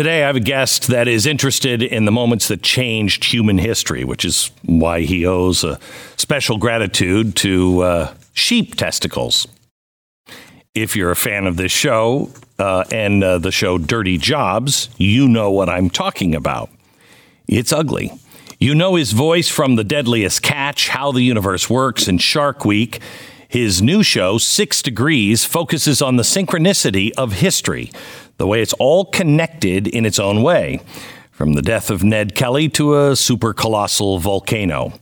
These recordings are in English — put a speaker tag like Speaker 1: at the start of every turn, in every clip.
Speaker 1: Today, I have a guest that is interested in the moments that changed human history, which is why he owes a special gratitude to uh, sheep testicles. If you're a fan of this show uh, and uh, the show Dirty Jobs, you know what I'm talking about. It's ugly. You know his voice from The Deadliest Catch, How the Universe Works, and Shark Week. His new show, Six Degrees, focuses on the synchronicity of history the way it's all connected in its own way, from the death of Ned Kelly to a super colossal volcano.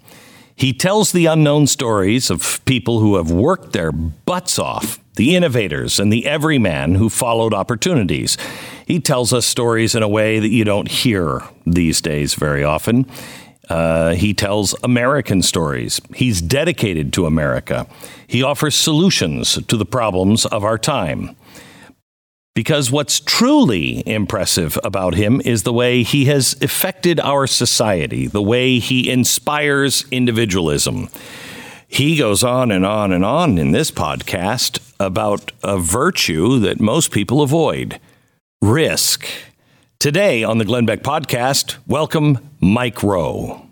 Speaker 1: He tells the unknown stories of people who have worked their butts off, the innovators and the everyman who followed opportunities. He tells us stories in a way that you don't hear these days very often. Uh, he tells American stories. He's dedicated to America. He offers solutions to the problems of our time. Because what's truly impressive about him is the way he has affected our society, the way he inspires individualism. He goes on and on and on in this podcast about a virtue that most people avoid risk. Today on the Glenn Beck podcast, welcome Mike Rowe.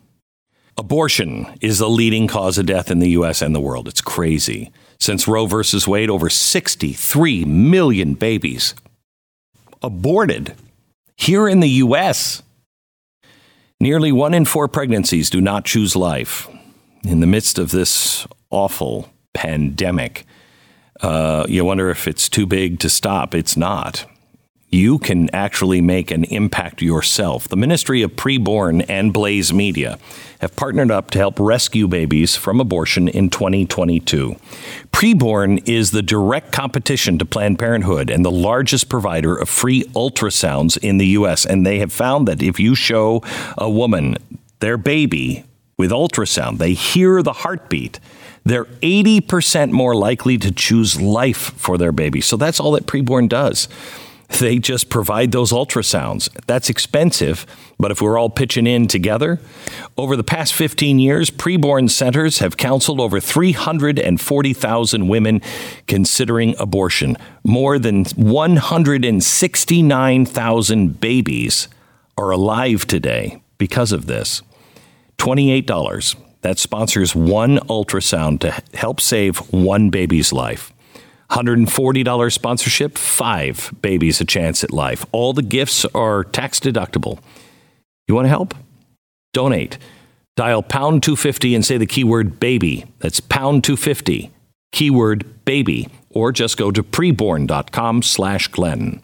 Speaker 1: Abortion is the leading cause of death in the U.S. and the world. It's crazy. Since Roe versus Wade, over 63 million babies aborted here in the U.S. Nearly one in four pregnancies do not choose life. In the midst of this awful pandemic, uh, you wonder if it's too big to stop. It's not you can actually make an impact yourself. The Ministry of Preborn and Blaze Media have partnered up to help rescue babies from abortion in 2022. Preborn is the direct competition to Planned Parenthood and the largest provider of free ultrasounds in the U.S. And they have found that if you show a woman their baby with ultrasound, they hear the heartbeat they're 80% more likely to choose life for their baby. So that's all that preborn does they just provide those ultrasounds. That's expensive, but if we're all pitching in together, over the past 15 years, preborn centers have counseled over 340,000 women considering abortion. More than 169,000 babies are alive today because of this. $28. That sponsors one ultrasound to help save one baby's life. $140 sponsorship, five babies a chance at life. All the gifts are tax deductible. You want to help? Donate. Dial pound 250 and say the keyword baby. That's pound 250, keyword baby, or just go to preborn.com slash Glenn.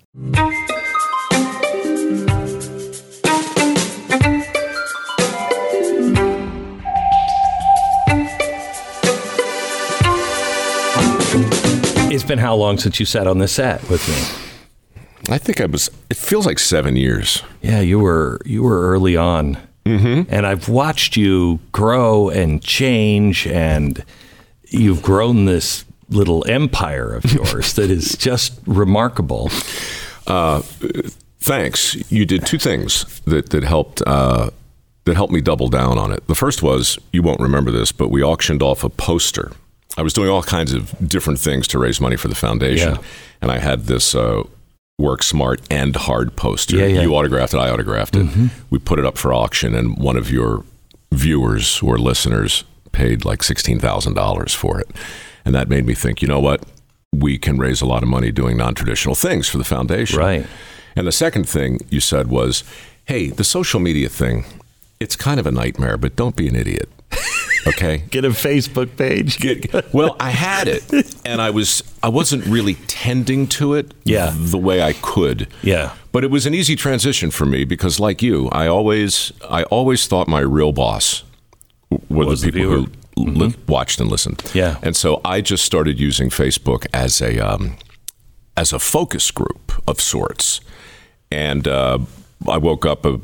Speaker 1: It's been how long since you sat on this set with me?
Speaker 2: I think I was. It feels like seven years.
Speaker 1: Yeah, you were you were early on, mm-hmm. and I've watched you grow and change, and you've grown this little empire of yours that is just remarkable. Uh,
Speaker 2: thanks. You did two things that that helped. Uh, that helped me double down on it. The first was, you won't remember this, but we auctioned off a poster I was doing all kinds of different things to raise money for the foundation, yeah. and I had this uh, work smart and hard poster. Yeah, yeah. You autographed it, I autographed it. Mm-hmm. We put it up for auction, and one of your viewers or listeners paid like sixteen thousand dollars for it, and that made me think. You know what? We can raise a lot of money doing non-traditional things for the foundation.
Speaker 1: Right.
Speaker 2: And the second thing you said was, "Hey, the social media thing, it's kind of a nightmare, but don't be an idiot." Okay.
Speaker 1: Get a Facebook page.
Speaker 2: Get, well, I had it, and I was I wasn't really tending to it.
Speaker 1: Yeah.
Speaker 2: The way I could.
Speaker 1: Yeah.
Speaker 2: But it was an easy transition for me because, like you, I always I always thought my real boss were was the people the who mm-hmm. li- watched and listened.
Speaker 1: Yeah.
Speaker 2: And so I just started using Facebook as a um, as a focus group of sorts, and uh, I woke up a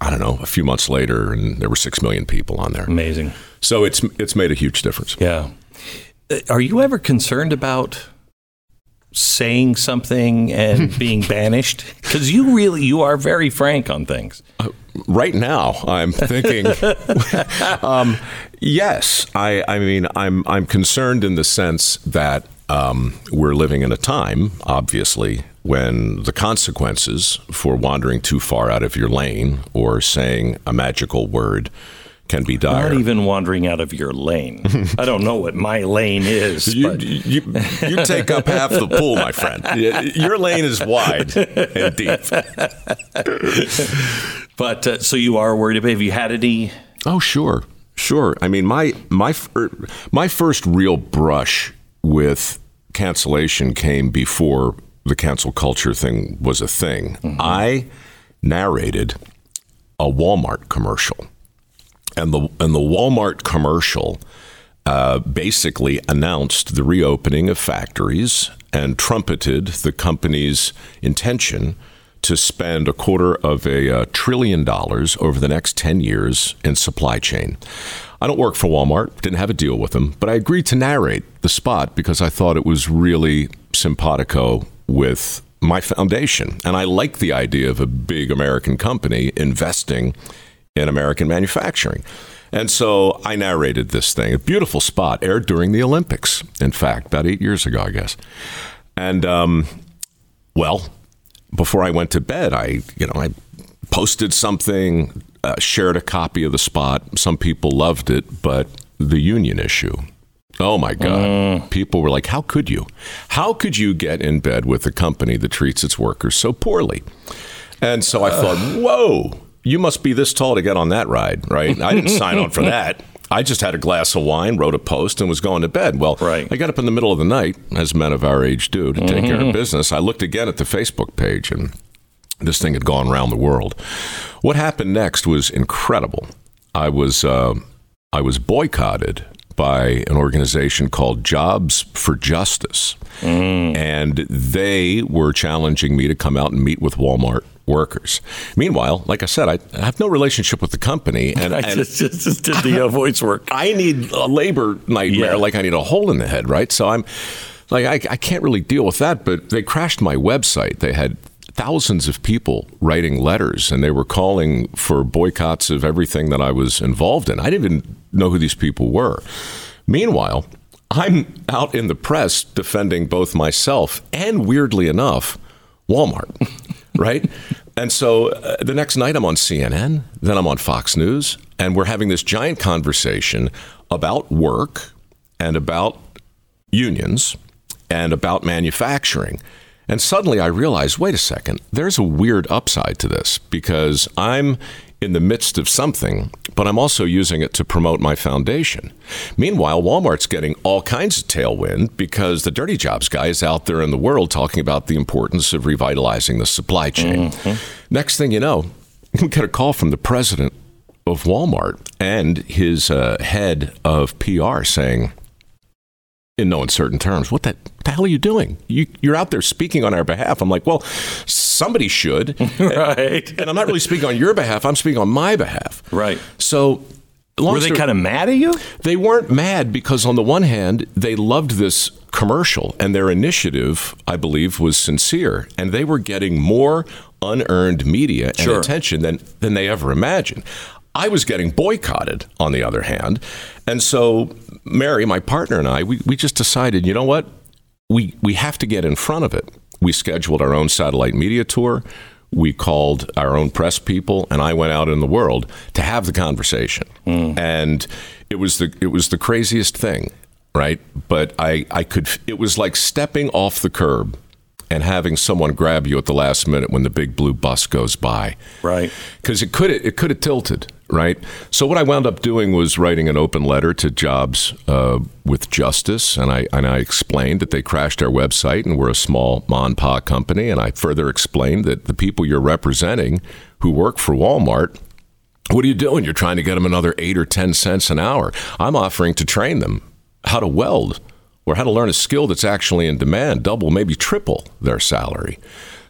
Speaker 2: I don't know, a few months later, and there were six million people on there.
Speaker 1: Amazing.
Speaker 2: So it's it's made a huge difference.
Speaker 1: Yeah. Uh, are you ever concerned about saying something and being banished? Because you really you are very frank on things. Uh,
Speaker 2: right now, I'm thinking. um, yes, I I mean I'm I'm concerned in the sense that um, we're living in a time, obviously, when the consequences for wandering too far out of your lane or saying a magical word can be dire.
Speaker 1: Not even wandering out of your lane. I don't know what my lane is.
Speaker 2: You,
Speaker 1: but
Speaker 2: you, you take up half the pool, my friend. Your lane is wide and deep.
Speaker 1: but uh, so you are worried about. Have you had any?
Speaker 2: Oh, sure, sure. I mean, my my my first real brush with cancellation came before the cancel culture thing was a thing. I narrated a Walmart commercial, and the and the Walmart commercial uh, basically announced the reopening of factories and trumpeted the company's intention to spend a quarter of a uh, trillion dollars over the next 10 years in supply chain. I don't work for Walmart, didn't have a deal with them, but I agreed to narrate the spot because I thought it was really simpatico with my foundation. And I like the idea of a big American company investing in American manufacturing. And so I narrated this thing. A beautiful spot, aired during the Olympics, in fact, about eight years ago, I guess. And, um, well, before I went to bed, I, you know, I posted something, uh, shared a copy of the spot. Some people loved it, but the union issue. Oh my God. People were like, how could you? How could you get in bed with a company that treats its workers so poorly? And so I thought, whoa, you must be this tall to get on that ride, right? I didn't sign on for that. I just had a glass of wine, wrote a post, and was going to bed. Well,
Speaker 1: Right.
Speaker 2: I got up in the middle of the night, as men of our age do, to take care of business. I looked again at the Facebook page, and this thing had gone around the world. What happened next was incredible. I was uh, I was boycotted by an organization called Jobs for Justice, and they were challenging me to come out and meet with Walmart workers. Meanwhile, like I said, I, I have no relationship with the company, and,
Speaker 1: I
Speaker 2: and
Speaker 1: just, just, just did the uh, voice work.
Speaker 2: I need a labor nightmare,
Speaker 1: Yeah.
Speaker 2: like I need a hole in the head, right? So I'm like, I, I can't really deal with that. But they crashed my website. They had thousands of people writing letters, and they were calling for boycotts of everything that I was involved in. I didn't even know who these people were. Meanwhile, I'm out in the press defending both myself and, weirdly enough, Walmart, right? And so uh, the next night I'm on CNN, then I'm on Fox News, and we're having this giant conversation about work and about unions and about manufacturing. And suddenly I realized wait a second, there's a weird upside to this because I'm in the midst of something, but I'm also using it to promote my foundation. Meanwhile, Walmart's getting all kinds of tailwind because the Dirty Jobs guy is out there in the world talking about the importance of revitalizing the supply chain. Next thing you know, we get a call from the president of Walmart and his uh, head of PR saying, in no uncertain terms, what the, what the hell are you doing? You, you're out there speaking on our behalf. I'm like, well, somebody should.
Speaker 1: right.
Speaker 2: And I'm not really speaking on your behalf. I'm speaking on my behalf.
Speaker 1: Right.
Speaker 2: So, long
Speaker 1: Were they kind of mad at you?
Speaker 2: they weren't mad because, on the one hand, they loved this commercial and their initiative, I believe, was sincere. And they were getting more unearned media and
Speaker 1: Sure.
Speaker 2: attention than, than they ever imagined. I was getting boycotted, on the other hand. And so, Mary, my partner, and I, we, we just decided, you know what? We, we have to get in front of it. We scheduled our own satellite media tour. We called our own press people, and I went out in the world to have the conversation. Hmm. And it was the it was the craziest thing, right? But I I could it was like stepping off the curb and having someone grab you at the last minute when the big blue bus goes by.
Speaker 1: Right.
Speaker 2: because it could it could have tilted right? So what i wound up doing was writing an open letter to jobs uh, with justice and i and i explained that they crashed our website and we're a small mom and pa company and i further explained that the people you're representing who work for walmart what are you doing? You're trying to get them another 8 or 10 cents an hour. I'm offering to train them how to weld or how to learn a skill that's actually in demand, double, maybe triple their salary.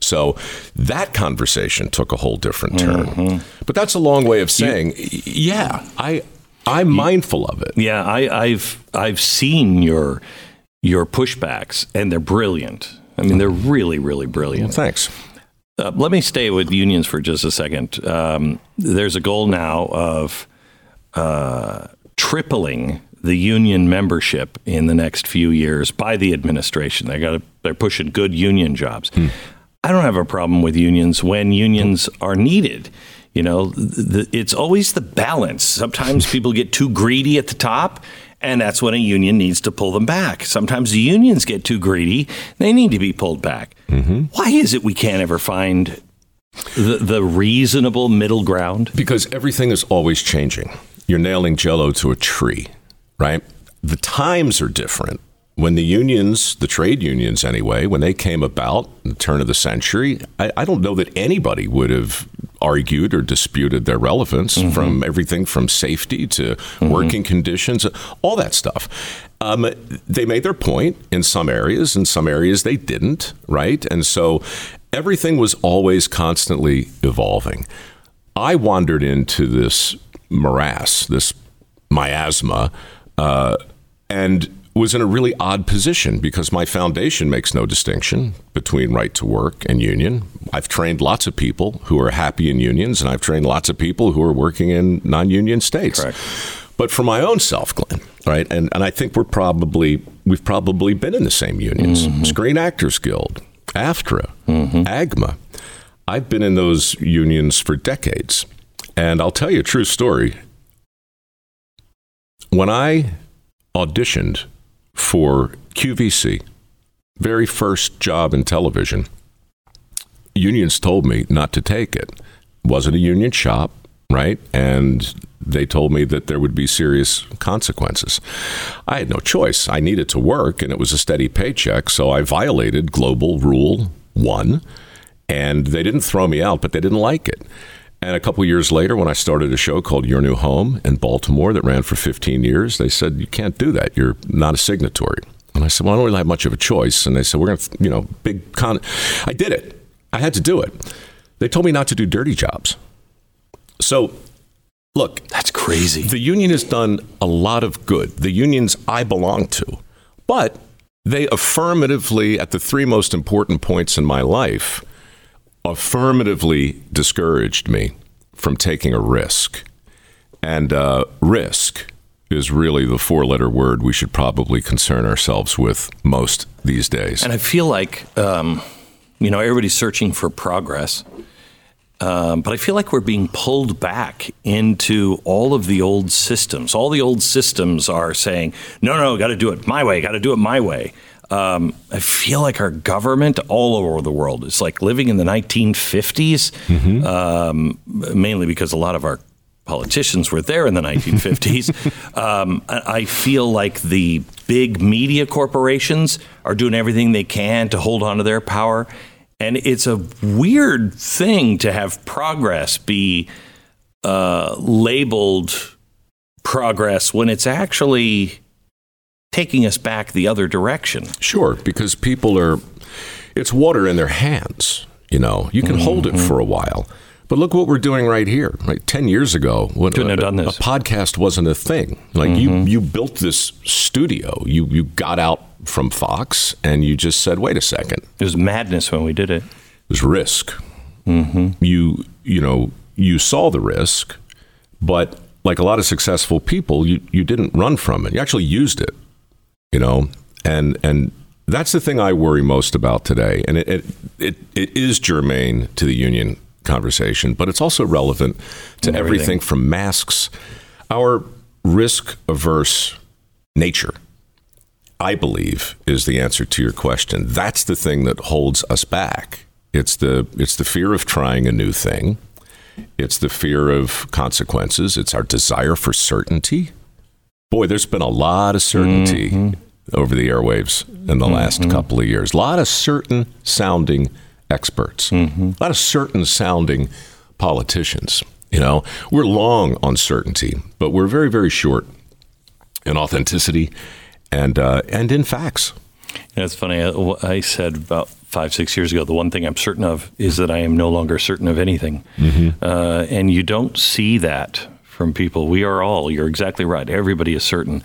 Speaker 2: So that conversation took a whole different turn. But that's a long way of saying, y- yeah, I I'm mindful of it.
Speaker 1: Yeah, I, I've I've seen your your pushbacks, and they're brilliant. I mean, they're really, really brilliant.
Speaker 2: Thanks.
Speaker 1: Uh, let me stay with unions for just a second. Um, there's a goal now of uh, tripling the union membership in the next few years by the administration. They got they're pushing good union jobs. Hmm. I don't have a problem with unions when unions are needed. You know, the, it's always the balance. Sometimes people get too greedy at the top, and that's when a union needs to pull them back. Sometimes the unions get too greedy; they need to be pulled back. Mm-hmm. Why is it we can't ever find the, the reasonable middle ground?
Speaker 2: Because everything is always changing. You're nailing jello to a tree, right? The times are different. When the unions, the trade unions anyway, when they came about in the turn of the century, I, I don't know that anybody would have argued or disputed their relevance mm-hmm. from everything from safety to mm-hmm. working conditions, all that stuff. Um, they made their point in some areas, in some areas they didn't, right? And so everything was always constantly evolving. I wandered into this morass, this miasma, uh, and was in a really odd position because my foundation makes no distinction between right to work and union. I've trained lots of people who are happy in unions, and I've trained lots of people who are working in non union states.
Speaker 1: Correct.
Speaker 2: But for my own self, Glenn, right? And, and I think we're probably, we've probably been in the same unions mm-hmm. Screen Actors Guild, AFTRA, mm-hmm. AGMA. I've been in those unions for decades. And I'll tell you a true story. When I auditioned for QVC, very first job in television, unions told me not to take it. wasn't a union shop, right? And they told me that there would be serious consequences. I had no choice. I needed to work, and it was a steady paycheck, so I violated Global Rule 1, and they didn't throw me out, but they didn't like it. And a couple years later, when I started a show called Your New Home in Baltimore that ran for 15 years, they said, You can't do that. You're not a signatory. And I said, Well, I don't really have much of a choice. And they said, We're going to, you know, big con. I did it. I had to do it. They told me not to do dirty jobs. So Look,
Speaker 1: that's crazy.
Speaker 2: The union has done a lot of good. The unions I belong to, but they affirmatively, at the three most important points in my life, affirmatively discouraged me from taking a risk. And uh, risk is really the four letter word we should probably concern ourselves with most these days.
Speaker 1: And I feel like, um, you know, everybody's searching for progress. Um, but I feel like we're being pulled back into all of the old systems. All the old systems are saying, no, no, got to do it my way, got to do it my way. Um, I feel like our government all over the world is like living in the 1950s, mm-hmm. um, mainly because a lot of our politicians were there in the 1950s. um, I feel like the big media corporations are doing everything they can to hold on to their power. And it's a weird thing to have progress be uh, labeled progress when it's actually taking us back the other direction.
Speaker 2: Sure, because people are, it's water in their hands. You know, you can mm-hmm. hold it mm-hmm. for a while. But look what we're doing right here. Right, ten years ago,
Speaker 1: when Couldn't a, have done
Speaker 2: this. a podcast wasn't a thing. Like mm-hmm. you, you built this studio. You you got out from Fox, and you just said, "Wait a second.
Speaker 1: It was madness when we did it. It
Speaker 2: was risk. Mm-hmm. You you know you saw the risk, but like a lot of successful people, you you didn't run from it. You actually used it. You know, and and that's the thing I worry most about today, and it it, it, it is germane to the union conversation, but it's also relevant to everything. everything from masks, our risk averse nature. I believe is the answer to your question. That's the thing that holds us back. It's the it's the fear of trying a new thing. It's the fear of consequences. It's our desire for certainty. Boy, there's been a lot of certainty mm-hmm. Over the airwaves in the mm-hmm. last couple of years. A lot of certain sounding experts, mm-hmm. a lot of certain sounding politicians. You know, we're long on certainty, but we're very, very short in authenticity and uh, and in facts.
Speaker 1: It's funny. I, I, said about five, six years ago, the one thing I'm certain of is that I am no longer certain of anything. Mm-hmm. Uh, and you don't see that from people. We are all, you're exactly right. Everybody is certain.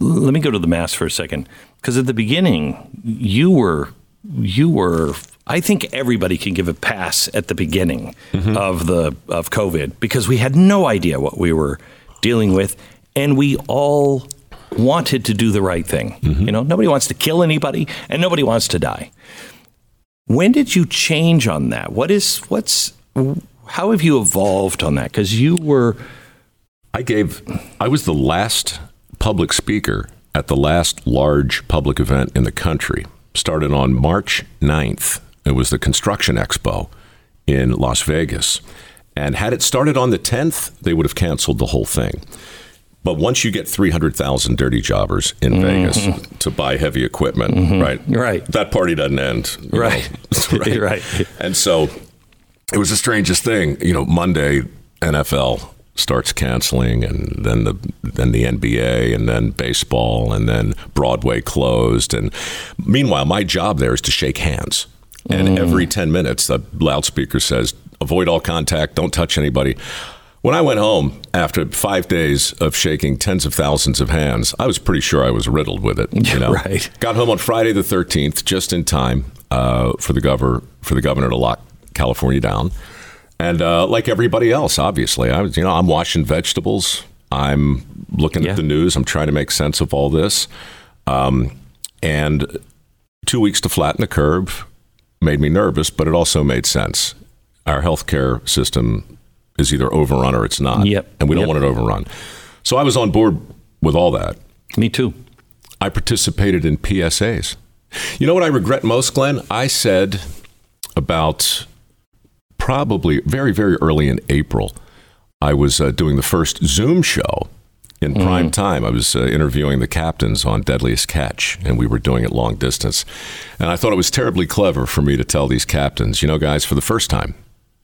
Speaker 1: Let me go to the mass for a second. Because at the beginning, you were, you were I think everybody can give a pass at the beginning mm-hmm. of the of COVID because we had no idea what we were dealing with, and we all wanted to do the right thing. Mm-hmm. You know, nobody wants to kill anybody and nobody wants to die. When did you change on that? What is what's how have you evolved on that? Because you were
Speaker 2: I gave I was the last public speaker at the last large public event in the country. Started on March 9th. It was the Construction Expo in Las Vegas. And had it started on the 10th, they would have canceled the whole thing. But once you get 300,000 dirty jobbers in mm-hmm. Vegas to buy heavy equipment, mm-hmm. right?
Speaker 1: Right.
Speaker 2: That party doesn't end.
Speaker 1: Right. right. right.
Speaker 2: And so it was the strangest thing. You know, Monday, NFL starts canceling and then the then the NBA and then baseball and then Broadway closed and meanwhile my job there is to shake hands and mm. every 10 minutes the loudspeaker says avoid all contact don't touch anybody when I went home after five days of shaking tens of thousands of hands, I was pretty sure I was riddled with it. You know?
Speaker 1: right.
Speaker 2: Got home on Friday the thirteenth, just in time uh, for the governor for the governor to lock California down. And uh, like everybody else, obviously, I was you know I'm washing vegetables. I'm looking yeah. at the news. I'm trying to make sense of all this. Um, and two weeks to flatten the curve made me nervous, but it also made sense. Our healthcare system is either overrun or it's not.
Speaker 1: Yep.
Speaker 2: And we don't
Speaker 1: yep.
Speaker 2: want it overrun. So I was on board with all that.
Speaker 1: Me too.
Speaker 2: I participated in PSAs. You know what I regret most, Glenn? I said about probably very, very early in April, I was uh, doing the first Zoom show in mm-hmm. prime time. I was uh, interviewing the captains on Deadliest Catch, and we were doing it long distance. And I thought it was terribly clever for me to tell these captains, you know, guys, for the first time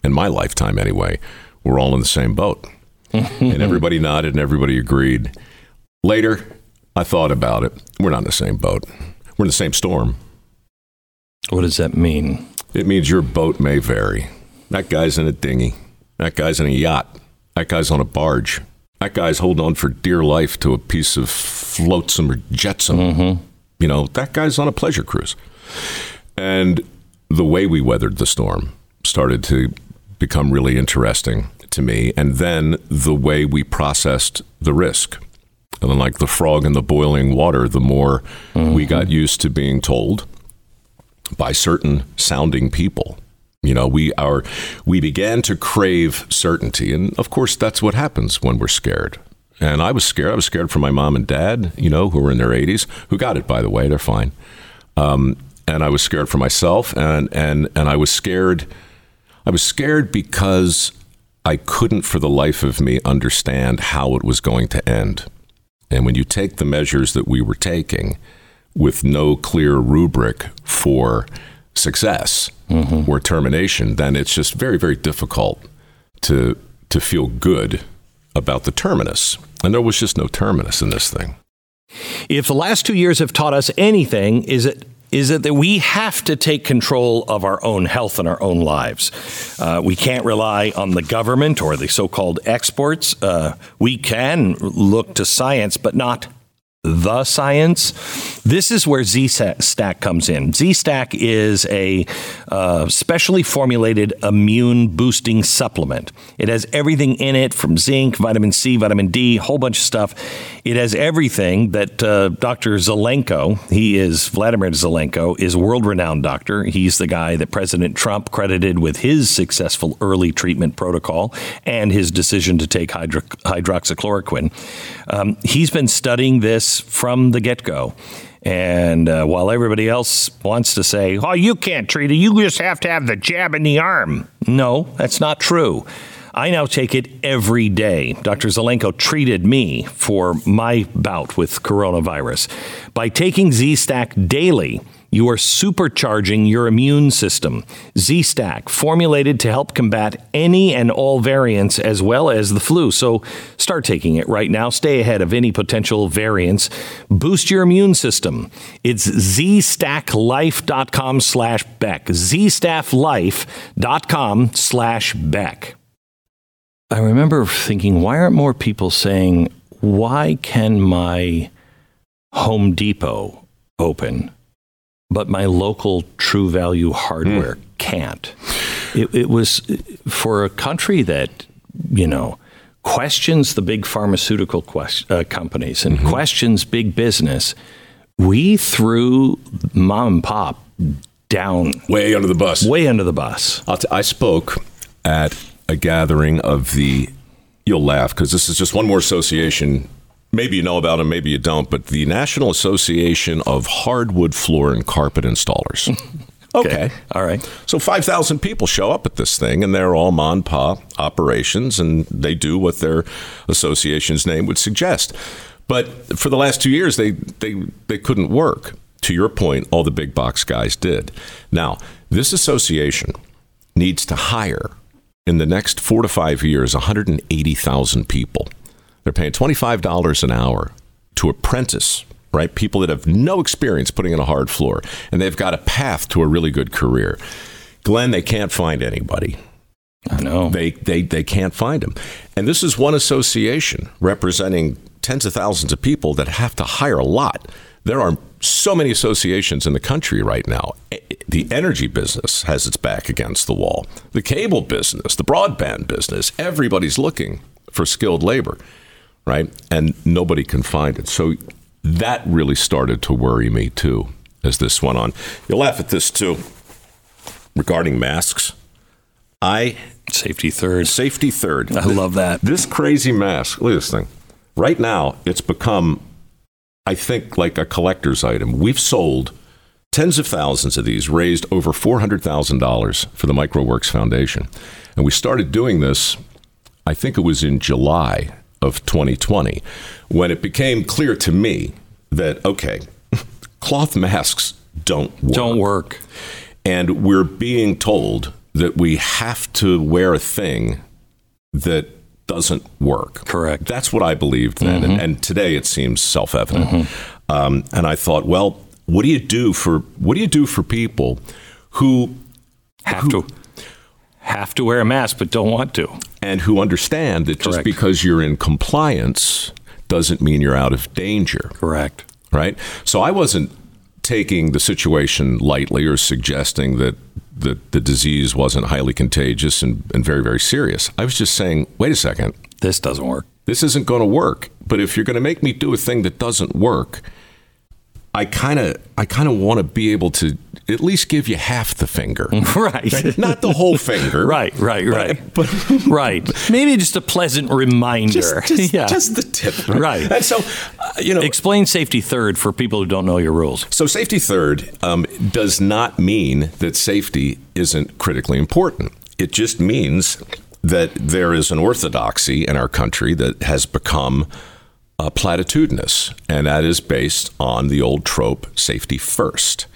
Speaker 2: in my lifetime anyway, we're all in the same boat. and everybody nodded and everybody agreed. Later, I thought about it. We're not in the same boat. We're in the same storm.
Speaker 1: What does that mean?
Speaker 2: It means your boat may vary. That guy's in a dinghy. That guy's in a yacht. That guy's on a barge. That guy's holding on for dear life to a piece of flotsam or jetsam. Mm-hmm. You know, that guy's on a pleasure cruise. And the way we weathered the storm started to become really interesting to me. And then the way we processed the risk. And then, like the frog in the boiling water, the more mm-hmm. we got used to being told by certain sounding people. You know, we are we began to crave certainty, and of course, that's what happens when we're scared. And I was scared. I was scared for my mom and dad, you know, who were in their 80s, who got it, by the way. They're fine. Um, and I was scared for myself, and and and I was scared I was scared because I couldn't for the life of me understand how it was going to end. And when you take the measures that we were taking with no clear rubric for success mm-hmm. or termination, then it's just very, very difficult to to feel good about the terminus. And there was just no terminus in this thing.
Speaker 1: If the last two years have taught us anything, is it is it that we have to take control of our own health and our own lives. Uh, we can't rely on the government or the so called experts. Uh, we can look to science, but not the science. This is where Z-Stack comes in. Z-Stack is a uh, specially formulated immune boosting supplement. It has everything in it from zinc, vitamin C, vitamin D, a whole bunch of stuff. It has everything that uh, Dr. Zelenko, he is Vladimir Zelenko, is world-renowned doctor. He's the guy that President Trump credited with his successful early treatment protocol and his decision to take hydro- hydroxychloroquine. Um, he's been studying this from the get go. And uh, while everybody else wants to say, oh, you can't treat it, you just have to have the jab in the arm. No, that's not true. I now take it every day. Dr. Zelenko treated me for my bout with coronavirus. By taking Z Stack daily, you are supercharging your immune system. Z Stack, formulated to help combat any and all variants as well as the flu. So start taking it right now. Stay ahead of any potential variants. Boost your immune system. It's zstacklife.com slash Beck. zstacklife.com slash Beck. I remember thinking, why aren't more people saying, why can my Home Depot open? But my local True Value hardware mm. can't. It, it was for a country that, you know, questions the big pharmaceutical quest- uh, companies and mm-hmm. questions big business, we threw mom and pop down
Speaker 2: way under the bus.
Speaker 1: Way under the bus.
Speaker 2: T- I spoke at a gathering of the. You'll laugh because this is just one more association. Maybe you know about them, maybe you don't, but the National Association of Hardwood Floor and Carpet Installers.
Speaker 1: Okay. okay. All right.
Speaker 2: So 5,000 people show up at this thing, and they're all mon pa operations, and they do what their association's name would suggest. But for the last two years, they, they, they couldn't work. To your point, all the big box guys did. Now, this association needs to hire in the next four to five years 180,000 people. They're paying $25 an hour to apprentice right? People that have no experience putting in a hard floor, and they've got a path to a really good career. Glenn, they can't find anybody.
Speaker 1: I know.
Speaker 2: They, they, they can't find them. And this is one association representing tens of thousands of people that have to hire a lot. There are so many associations in the country right now. Eh, eh, the energy business has its back against the wall. The cable business, the broadband business, everybody's looking for skilled labor, right? And nobody can find it. So that really started to worry me too as this went on. You'll laugh at this too regarding masks. I
Speaker 1: safety third.
Speaker 2: Safety third.
Speaker 1: I love that.
Speaker 2: This crazy mask. Look at this thing. Right now, it's become, I think, like a collector's item. We've sold tens of thousands of these, raised over $400,000 for the mikeroweWORKS Foundation. And we started doing this, I think it was in July of 2020 when it became clear to me that, okay, cloth masks don't work.
Speaker 1: Don't work.
Speaker 2: And we're being told that we have to wear a thing that doesn't work.
Speaker 1: Correct.
Speaker 2: That's what I believed then. Mm-hmm. And, and, today it seems self evident. Mm-hmm. Um, and I thought, well, what do you do for what do you do for people who
Speaker 1: have who, to have to wear a mask but don't want to.
Speaker 2: And who understand that just because you're in compliance doesn't mean you're out of danger.
Speaker 1: Correct.
Speaker 2: Right? So I wasn't taking the situation lightly or suggesting that the, the disease wasn't highly contagious and, and very, very serious. I was just saying, wait a second.
Speaker 1: This doesn't work.
Speaker 2: This isn't going to work. But if you're going to make me do a thing that doesn't work, I kind of I kind of want to be able to at least give you half the finger.
Speaker 1: Right.
Speaker 2: Not the whole finger.
Speaker 1: right, right, right. But, but right. Maybe just a pleasant reminder.
Speaker 2: Just, just, yeah. just the tip.
Speaker 1: Right. right.
Speaker 2: And so, uh, you know.
Speaker 1: Explain safety third for people who don't know your rules.
Speaker 2: So, safety third um, does not mean that safety isn't critically important. It just means that there is an orthodoxy in our country that has become uh, platitudinous, and that is based on the old trope safety first.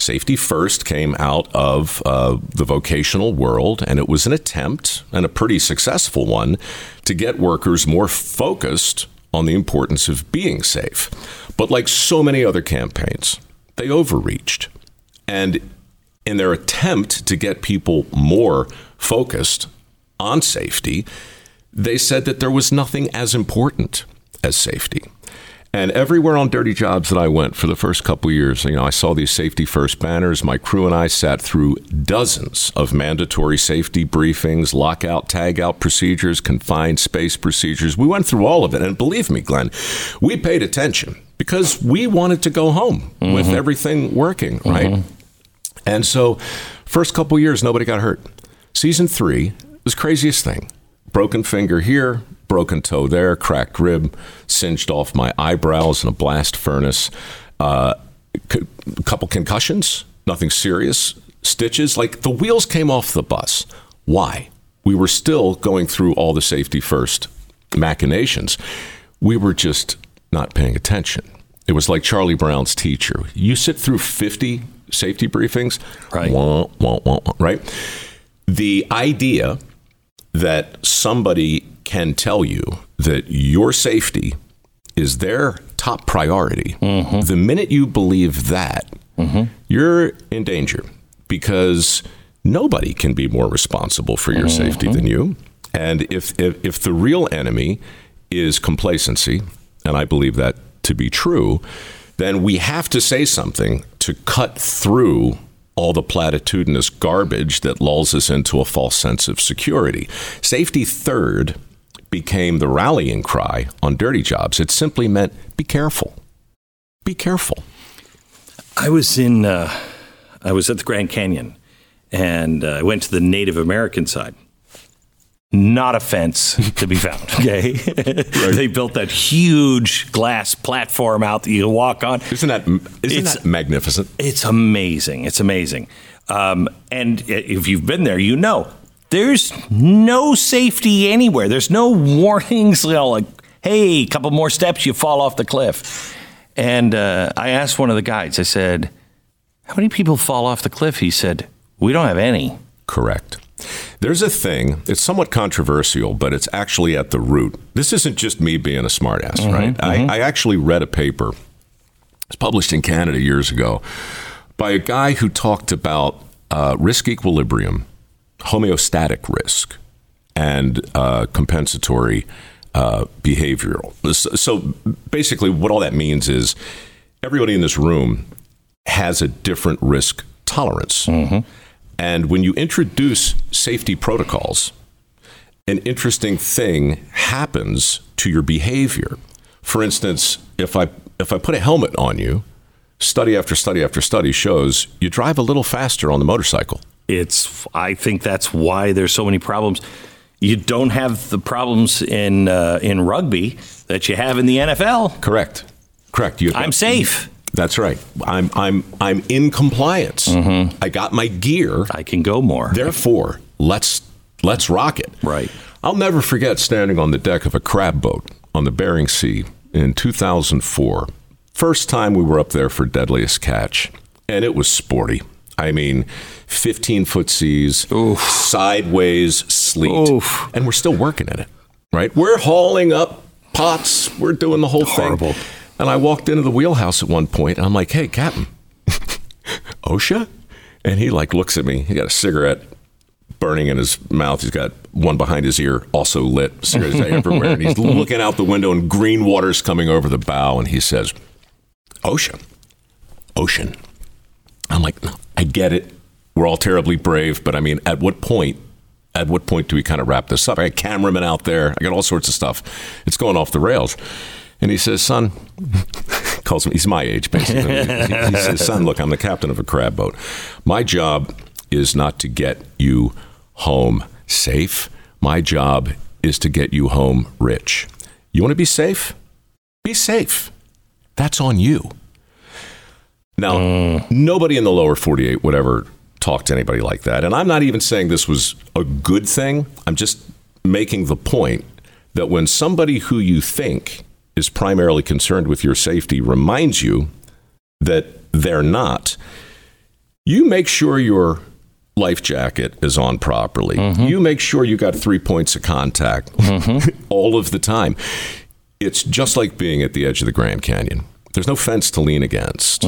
Speaker 2: Safety First came out of uh, the vocational world, and it was an attempt, and a pretty successful one, to get workers more focused on the importance of being safe. But like so many other campaigns, they overreached. And in their attempt to get people more focused on safety, they said that there was nothing as important as safety. And everywhere on Dirty Jobs that I went for the first couple years, you know, I saw these safety first banners. My crew and I sat through dozens of mandatory safety briefings, lockout, tagout procedures, confined space procedures. We went through all of it. And believe me, Glenn, we paid attention because we wanted to go home mm-hmm. with everything working, right? Mm-hmm. And so, first couple years, nobody got hurt. Season three was craziest thing. Broken finger here, broken toe there, cracked rib, singed off my eyebrows in a blast furnace, uh, a couple concussions, nothing serious, stitches. Like the wheels came off the bus. Why? We were still going through all the safety first machinations. We were just not paying attention. It was like Charlie Brown's teacher. You sit through 50 safety briefings,
Speaker 1: right?
Speaker 2: Wah, wah, wah, right? The idea that somebody can tell you that your safety is their top priority, mm-hmm. the minute you believe that, mm-hmm. you're in danger because nobody can be more responsible for your mm-hmm. safety than you. And if, if, if the real enemy is complacency, and I believe that to be true, then we have to say something to cut through all the platitudinous garbage that lulls us into a false sense of security. Safety third became the rallying cry on dirty jobs. It simply meant be careful. Be careful.
Speaker 1: I was in, uh, I was at the Grand Canyon and uh, I went to the Native American side. Not a fence to be found. Okay, they built that huge glass platform out that you can walk on.
Speaker 2: Isn't that isn't
Speaker 1: It's-
Speaker 2: that magnificent?
Speaker 1: It's amazing. It's amazing. Um, and if you've been there, you know there's no safety anywhere. There's no warnings. You know, like, hey, a couple more steps, you fall off the cliff. And uh, I asked one of the guides. I said, "How many people fall off the cliff?" He said, "We don't have any."
Speaker 2: Correct. There's a thing, it's somewhat controversial, but it's actually at the root. This isn't just me being a smartass, right? I, I actually read a paper, it's published in Canada years ago, by a guy who talked about uh, risk equilibrium, homeostatic risk, and uh, compensatory uh, behavioral. So, so basically, what all that means is everybody in this room has a different risk tolerance. And when you introduce safety protocols, an interesting thing happens to your behavior. For instance, if I if I put a helmet on you, study after study after study shows you drive a little faster on the motorcycle.
Speaker 1: It's. I think that's why there's so many problems. You don't have the problems in uh, in rugby that you have in the NFL.
Speaker 2: Correct. Correct. You,
Speaker 1: I'm safe.
Speaker 2: That's right. I'm I'm I'm in compliance. I got my gear.
Speaker 1: I can go more.
Speaker 2: Therefore, let's let's rock it.
Speaker 1: Right.
Speaker 2: I'll never forget standing on the deck of a crab boat on the Bering Sea in 2004. First time we were up there for Deadliest Catch, and it was sporty. I mean, 15 foot seas, sideways sleet,
Speaker 1: Oof.
Speaker 2: and we're still working in it, right? We're hauling up pots, we're doing the whole
Speaker 1: Horrible.
Speaker 2: thing. And I walked into the wheelhouse at one point, and I'm like, hey, Captain, OSHA? And he like looks at me. He got a cigarette burning in his mouth. He's got one behind his ear, also lit. Cigarettes everywhere. And he's looking out the window, and green water's coming over the bow. And he says, "Ocean, ocean." I'm like, "No, I get it. We're all terribly brave, but I mean, at what point? At what point do we kind of wrap this up? I got cameramen out there. I got all sorts of stuff. It's going off the rails." And he says, "Son," calls him. He's my age, basically. he, he says, "Son, look, I'm the captain of a crab boat. My job is not to get you home safe. My job is to get you home rich. You want to be safe? Be safe. That's on you." Now, nobody in the lower 48 would ever talk to anybody like that. And I'm not even saying this was a good thing. I'm just making the point that when somebody who you think is primarily concerned with your safety reminds you that they're not, you make sure your life jacket is on properly. Mm-hmm. You make sure you got three points of contact mm-hmm. all of the time. It's just like being at the edge of the Grand Canyon. There's no fence to lean against,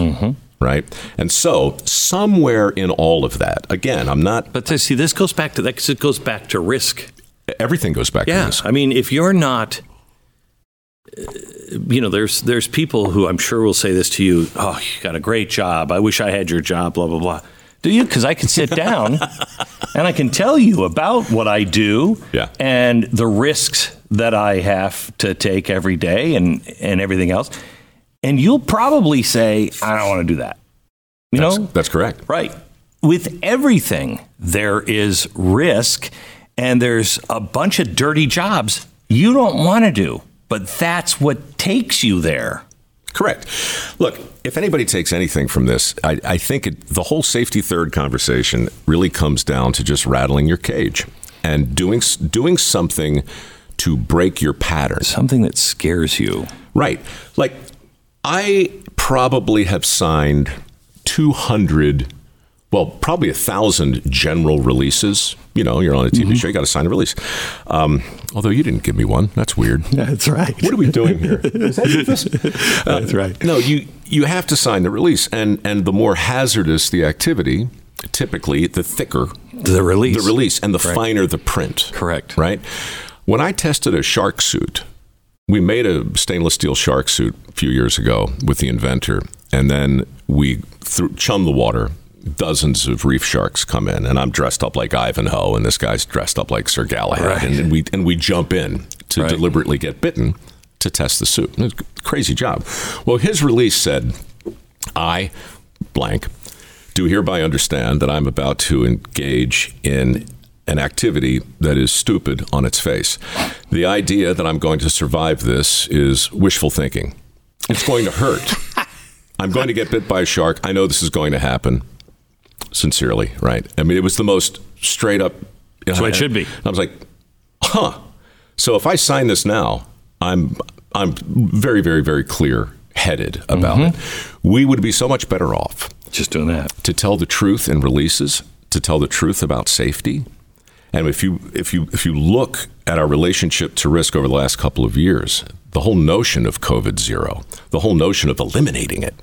Speaker 2: right? And so, somewhere in all of that, again, I'm not.
Speaker 1: But to see, this goes back to that. It goes back to risk.
Speaker 2: Everything goes back to
Speaker 1: Yeah. I mean, if you're not, uh, you know, there's there's people who I'm sure will say this to you. Oh, you got a great job. I wish I had your job. Blah blah blah. Do you? Because I can sit down and I can tell you about what I do
Speaker 2: Yeah.
Speaker 1: and the risks that I have to take every day and and everything else. And you'll probably say, I don't want to do that. You
Speaker 2: That's,
Speaker 1: know,
Speaker 2: that's correct.
Speaker 1: Right. With everything, there is risk and there's a bunch of dirty jobs you don't want to do, but that's what takes you there.
Speaker 2: Correct. Look, if anybody takes anything from this, I, I think it, the whole safety third conversation really comes down to just rattling your cage and doing doing something to break your pattern.
Speaker 1: Something that scares you.
Speaker 2: Right. Like, I probably have signed 200, well, probably a thousand general releases. You know, you're on a TV show, you got to sign a release. Um, although you didn't give me one. That's weird.
Speaker 1: That's right.
Speaker 2: What are we doing here? that this?
Speaker 1: That's right.
Speaker 2: No, you you have to sign the release, and and the more hazardous the activity, typically the thicker
Speaker 1: The release.
Speaker 2: the release, and the finer the print.
Speaker 1: Correct.
Speaker 2: Right. When I tested a shark suit, we made a stainless steel shark suit a few years ago with the inventor, and then we threw, chum the water. Dozens of reef sharks come in, and I'm dressed up like Ivanhoe, and this guy's dressed up like Sir Galahad,
Speaker 1: Right.
Speaker 2: and, and we and we jump in to
Speaker 1: Right.
Speaker 2: deliberately get bitten to test the suit. Crazy job. Well, his release said, I, blank, do hereby understand that I'm about to engage in an activity that is stupid on its face. The idea that I'm going to survive this is wishful thinking. It's going to hurt. I'm going to get bit by a shark. I know this is going to happen. Sincerely, right? I mean, it was the most straight up.
Speaker 1: That's what it should be.
Speaker 2: I was like, huh. So if I sign this now, I'm I'm very, very, very clear headed about mm-hmm. it. We would be so much better off
Speaker 1: Just doing that.
Speaker 2: to tell the truth in releases, to tell the truth about safety. And if you if you if you look at our relationship to risk over the last couple of years, the whole notion of COVID zero, the whole notion of eliminating it,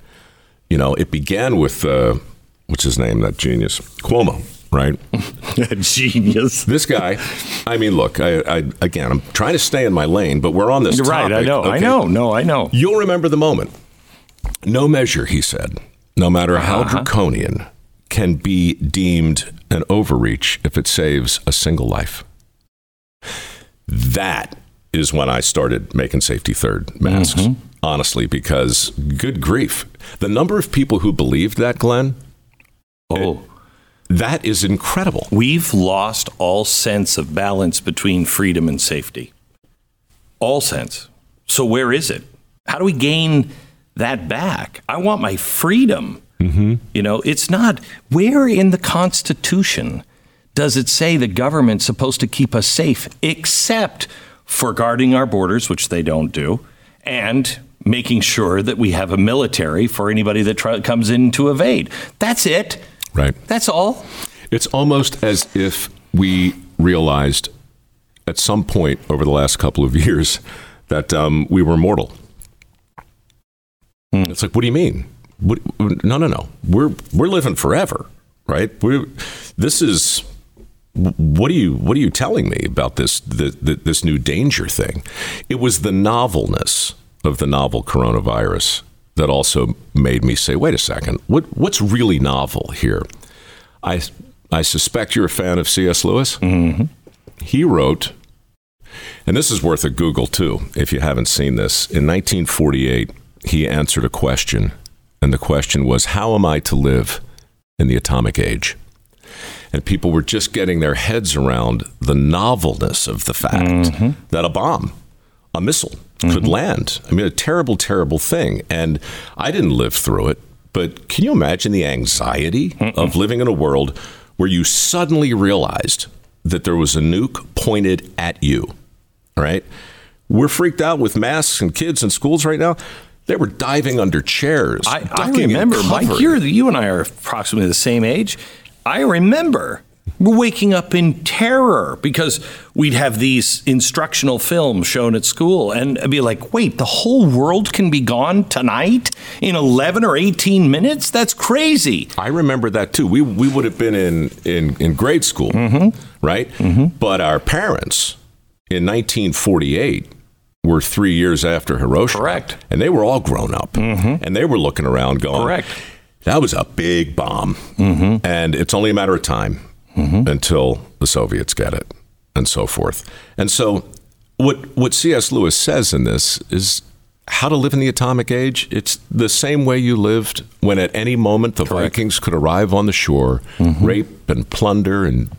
Speaker 2: you know, it began with uh, what's his name, that genius Cuomo, right?
Speaker 1: Genius.
Speaker 2: This guy, I mean, look, I, I again, I'm trying to stay in my lane, but we're on this.
Speaker 1: You're right. I
Speaker 2: topic,
Speaker 1: know. I know. No, I know.
Speaker 2: You'll remember the moment. No measure, he said, no matter how
Speaker 1: Uh-huh.
Speaker 2: draconian, can be deemed an overreach if it saves a single life. That is when I started making safety third masks,
Speaker 1: Mm-hmm.
Speaker 2: honestly, because good grief. The number of people who believed that, Glenn,
Speaker 1: Oh,
Speaker 2: that is incredible.
Speaker 1: we've lost all sense of balance between freedom and safety. All sense. So where is it? How do we gain that back? I want my freedom. Mm-hmm. You know, it's not where in the Constitution does it say the government's supposed to keep us safe, except for guarding our borders, which they don't do, and making sure that we have a military for anybody that try, comes in to evade. That's it.
Speaker 2: Right.
Speaker 1: That's all.
Speaker 2: It's almost as if we realized at some point over the last couple of years that um, we were mortal. It's like, what do you mean? No, no, no. We're we're living forever, right? We this is what are you what are you telling me about this the, the, this new danger thing? It was the novelness of the novel coronavirus that also made me say, wait a second, what what's really novel here? I I suspect you're a fan of C.S. Lewis. Mm-hmm. He wrote, and this is worth a Google too, if you haven't seen this. In 1948, he answered a question, and the question was, "How am I to live in the atomic age?" And people were just getting their heads around the novelness of the fact mm-hmm. that a bomb, a missile, could mm-hmm. land. I mean, a terrible, terrible thing. And I didn't live through it, but can you imagine the anxiety of living in a world where you suddenly realized that there was a nuke pointed at you? Right? We're freaked out with masks and kids in schools right now. They were diving under chairs.
Speaker 1: I, I remember, Mike, you're, you and I are approximately the same age. I remember waking up in terror because we'd have these instructional films shown at school and I'd be like, wait, the whole world can be gone tonight in 11 or 18 minutes? That's crazy.
Speaker 2: I remember that too. We we would have been in in, in grade school,
Speaker 1: Mm-hmm.
Speaker 2: right? But our parents in 1948 were three years after Hiroshima,
Speaker 1: Correct. Mm-hmm.
Speaker 2: And they were all grown up, and they were looking around, going,
Speaker 1: Correct.
Speaker 2: That was a big bomb,
Speaker 1: Mm-hmm.
Speaker 2: and it's only a matter of time until the Soviets get it, and so forth. And so, what what C.S. Lewis says in this is how to live in the atomic age. It's the same way you lived when at any moment the Vikings could arrive on the shore, rape and plunder and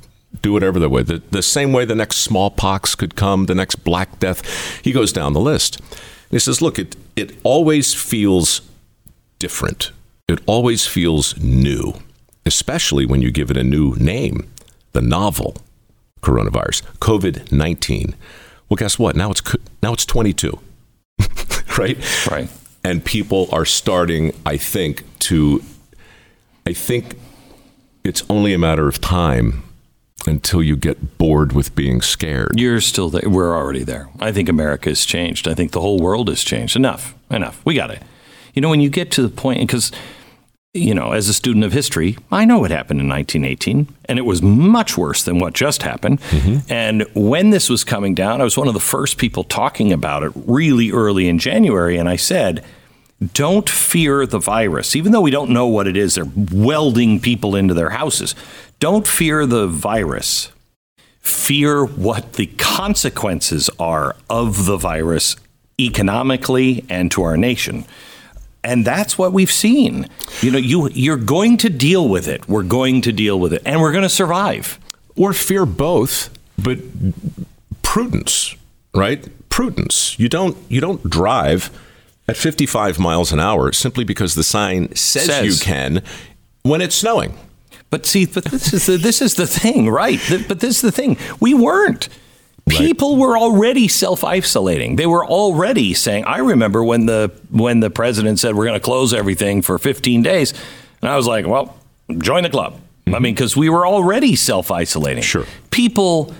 Speaker 2: do whatever they would. The, the same way the next smallpox could come, the next Black Death. He goes down the list. He says, look, it, it always feels different. It always feels new, especially when you give it a new name, the novel coronavirus, COVID 19. Well, guess what? Now it's, now it's 22 right?
Speaker 1: Right.
Speaker 2: And people are starting, I think, to, I think it's only a matter of time until you get bored with being scared.
Speaker 1: You're still there. We're already there. I think America has changed. I think the whole world has changed. Enough. Enough. We got it. You know, when you get to the point, because, you know, as a student of history, I know what happened in 1918, and it was much worse than what just happened. Mm-hmm. And when this was coming down, I was one of the first people talking about it really early in January, and I said, don't fear the virus. Even though we don't know what it is, they're welding people into their houses. Don't fear the virus fear what the consequences are of the virus economically and to our nation. And that's what we've seen. You know, you you're going to deal with it. We're going to deal with it and we're going to survive.
Speaker 2: Or fear both, but prudence, right? Prudence. You don't you don't drive at 55 miles an hour simply because the sign says, says. you can when it's snowing.
Speaker 1: But see, but this is the, this is the thing, right? But this is the thing. We weren't. People were already self-isolating. They were already saying, "I remember when the when the president said we're going to close everything for 15 days." And I was like, "Well, join the club." Mm-hmm. I mean, cuz we were already self-isolating.
Speaker 2: Sure.
Speaker 1: People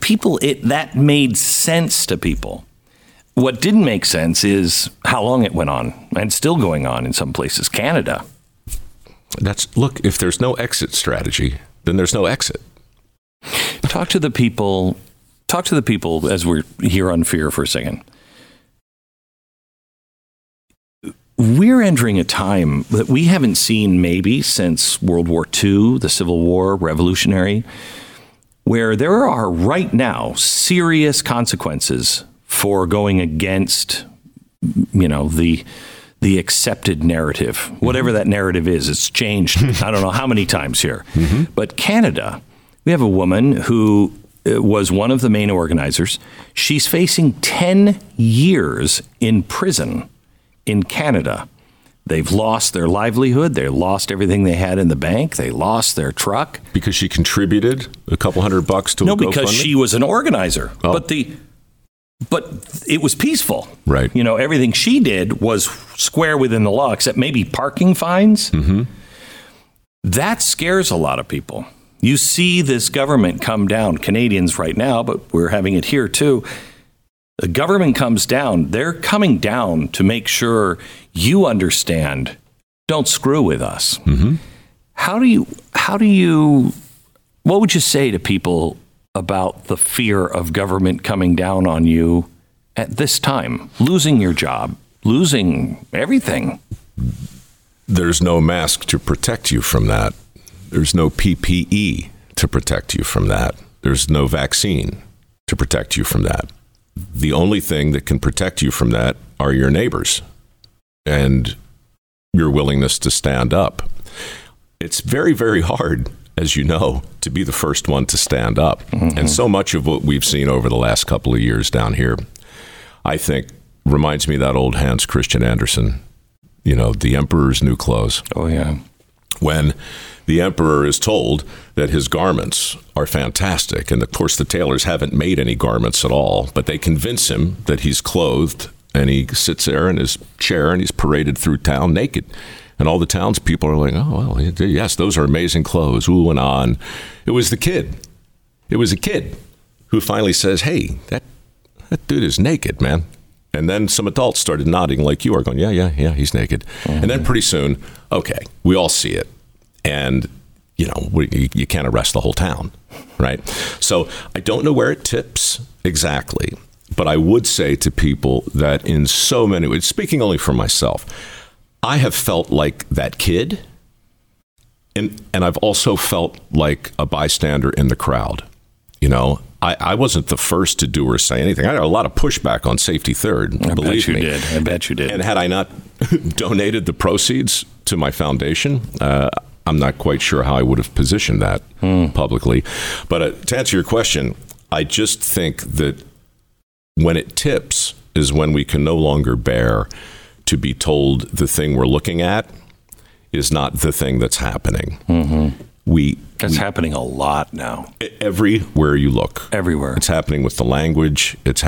Speaker 1: people it that made sense to people. What didn't make sense is how long it went on and still going on in some places. Canada.
Speaker 2: That's look, if there's no exit strategy, then there's no exit.
Speaker 1: Talk to the people talk to the people as we're here on fear for a second. We're entering a time that we haven't seen maybe since World War II, the Civil War, Revolutionary, where there are right now serious consequences for going against, you know, the the accepted narrative, whatever mm-hmm. that narrative is. It's changed. I don't know how many times here, mm-hmm. but Canada, we have a woman who uh, was one of the main organizers. She's facing 10 years in prison in Canada. They've lost their livelihood. They lost everything they had in the bank. They lost their truck
Speaker 2: because she contributed a couple hundred bucks to
Speaker 1: no, because she was an organizer. Oh. But the but it was peaceful.
Speaker 2: Right.
Speaker 1: You know, everything she did was square within the law, except maybe parking fines. Mm-hmm. That scares a lot of people. You see this government come down, Canadians right now, but we're having it here too. The government comes down, they're coming down to make sure you understand. Don't screw with us. Mm-hmm. How do you, how do you, what would you say to people about the fear of government coming down on you at this time, losing your job, losing everything.
Speaker 2: There's no mask to protect you from that. There's no PPE to protect you from that. There's no vaccine to protect you from that. The only thing that can protect you from that are your neighbors and your willingness to stand up. It's very, very hard as you know, to be the first one to stand up. Mm-hmm. And so much of what we've seen over the last couple of years down here, I think, reminds me of that old Hans Christian Andersen, you know, the emperor's new clothes.
Speaker 1: Oh, yeah.
Speaker 2: When the emperor is told that his garments are fantastic, and of course, the tailors haven't made any garments at all, but they convince him that he's clothed and he sits there in his chair and he's paraded through town naked and all the townspeople are like, "Oh well, yes, those are amazing clothes." Ooh and on. It was the kid. It was a kid who finally says, "Hey, that that dude is naked, man." And then some adults started nodding like you are, going, "Yeah, yeah, yeah, he's naked." Mm-hmm. And then pretty soon, okay, we all see it, and you know, we, you can't arrest the whole town, right? So I don't know where it tips exactly, but I would say to people that in so many ways, speaking only for myself, I have felt like that kid, and and I've also felt like a bystander in the crowd. You know, I, I wasn't the first to do or say anything. I had a lot of pushback on safety third.
Speaker 1: I
Speaker 2: believe
Speaker 1: bet you
Speaker 2: me.
Speaker 1: did. I bet you did.
Speaker 2: And had I not donated the proceeds to my foundation, uh, I'm not quite sure how I would have positioned that hmm. publicly. But uh, to answer your question, I just think that when it tips is when we can no longer bear to be told the thing we're looking at is not the thing that's happening. Mm-hmm. We
Speaker 1: that's we, happening a lot now.
Speaker 2: Everywhere you look,
Speaker 1: everywhere
Speaker 2: it's happening with the language. It's.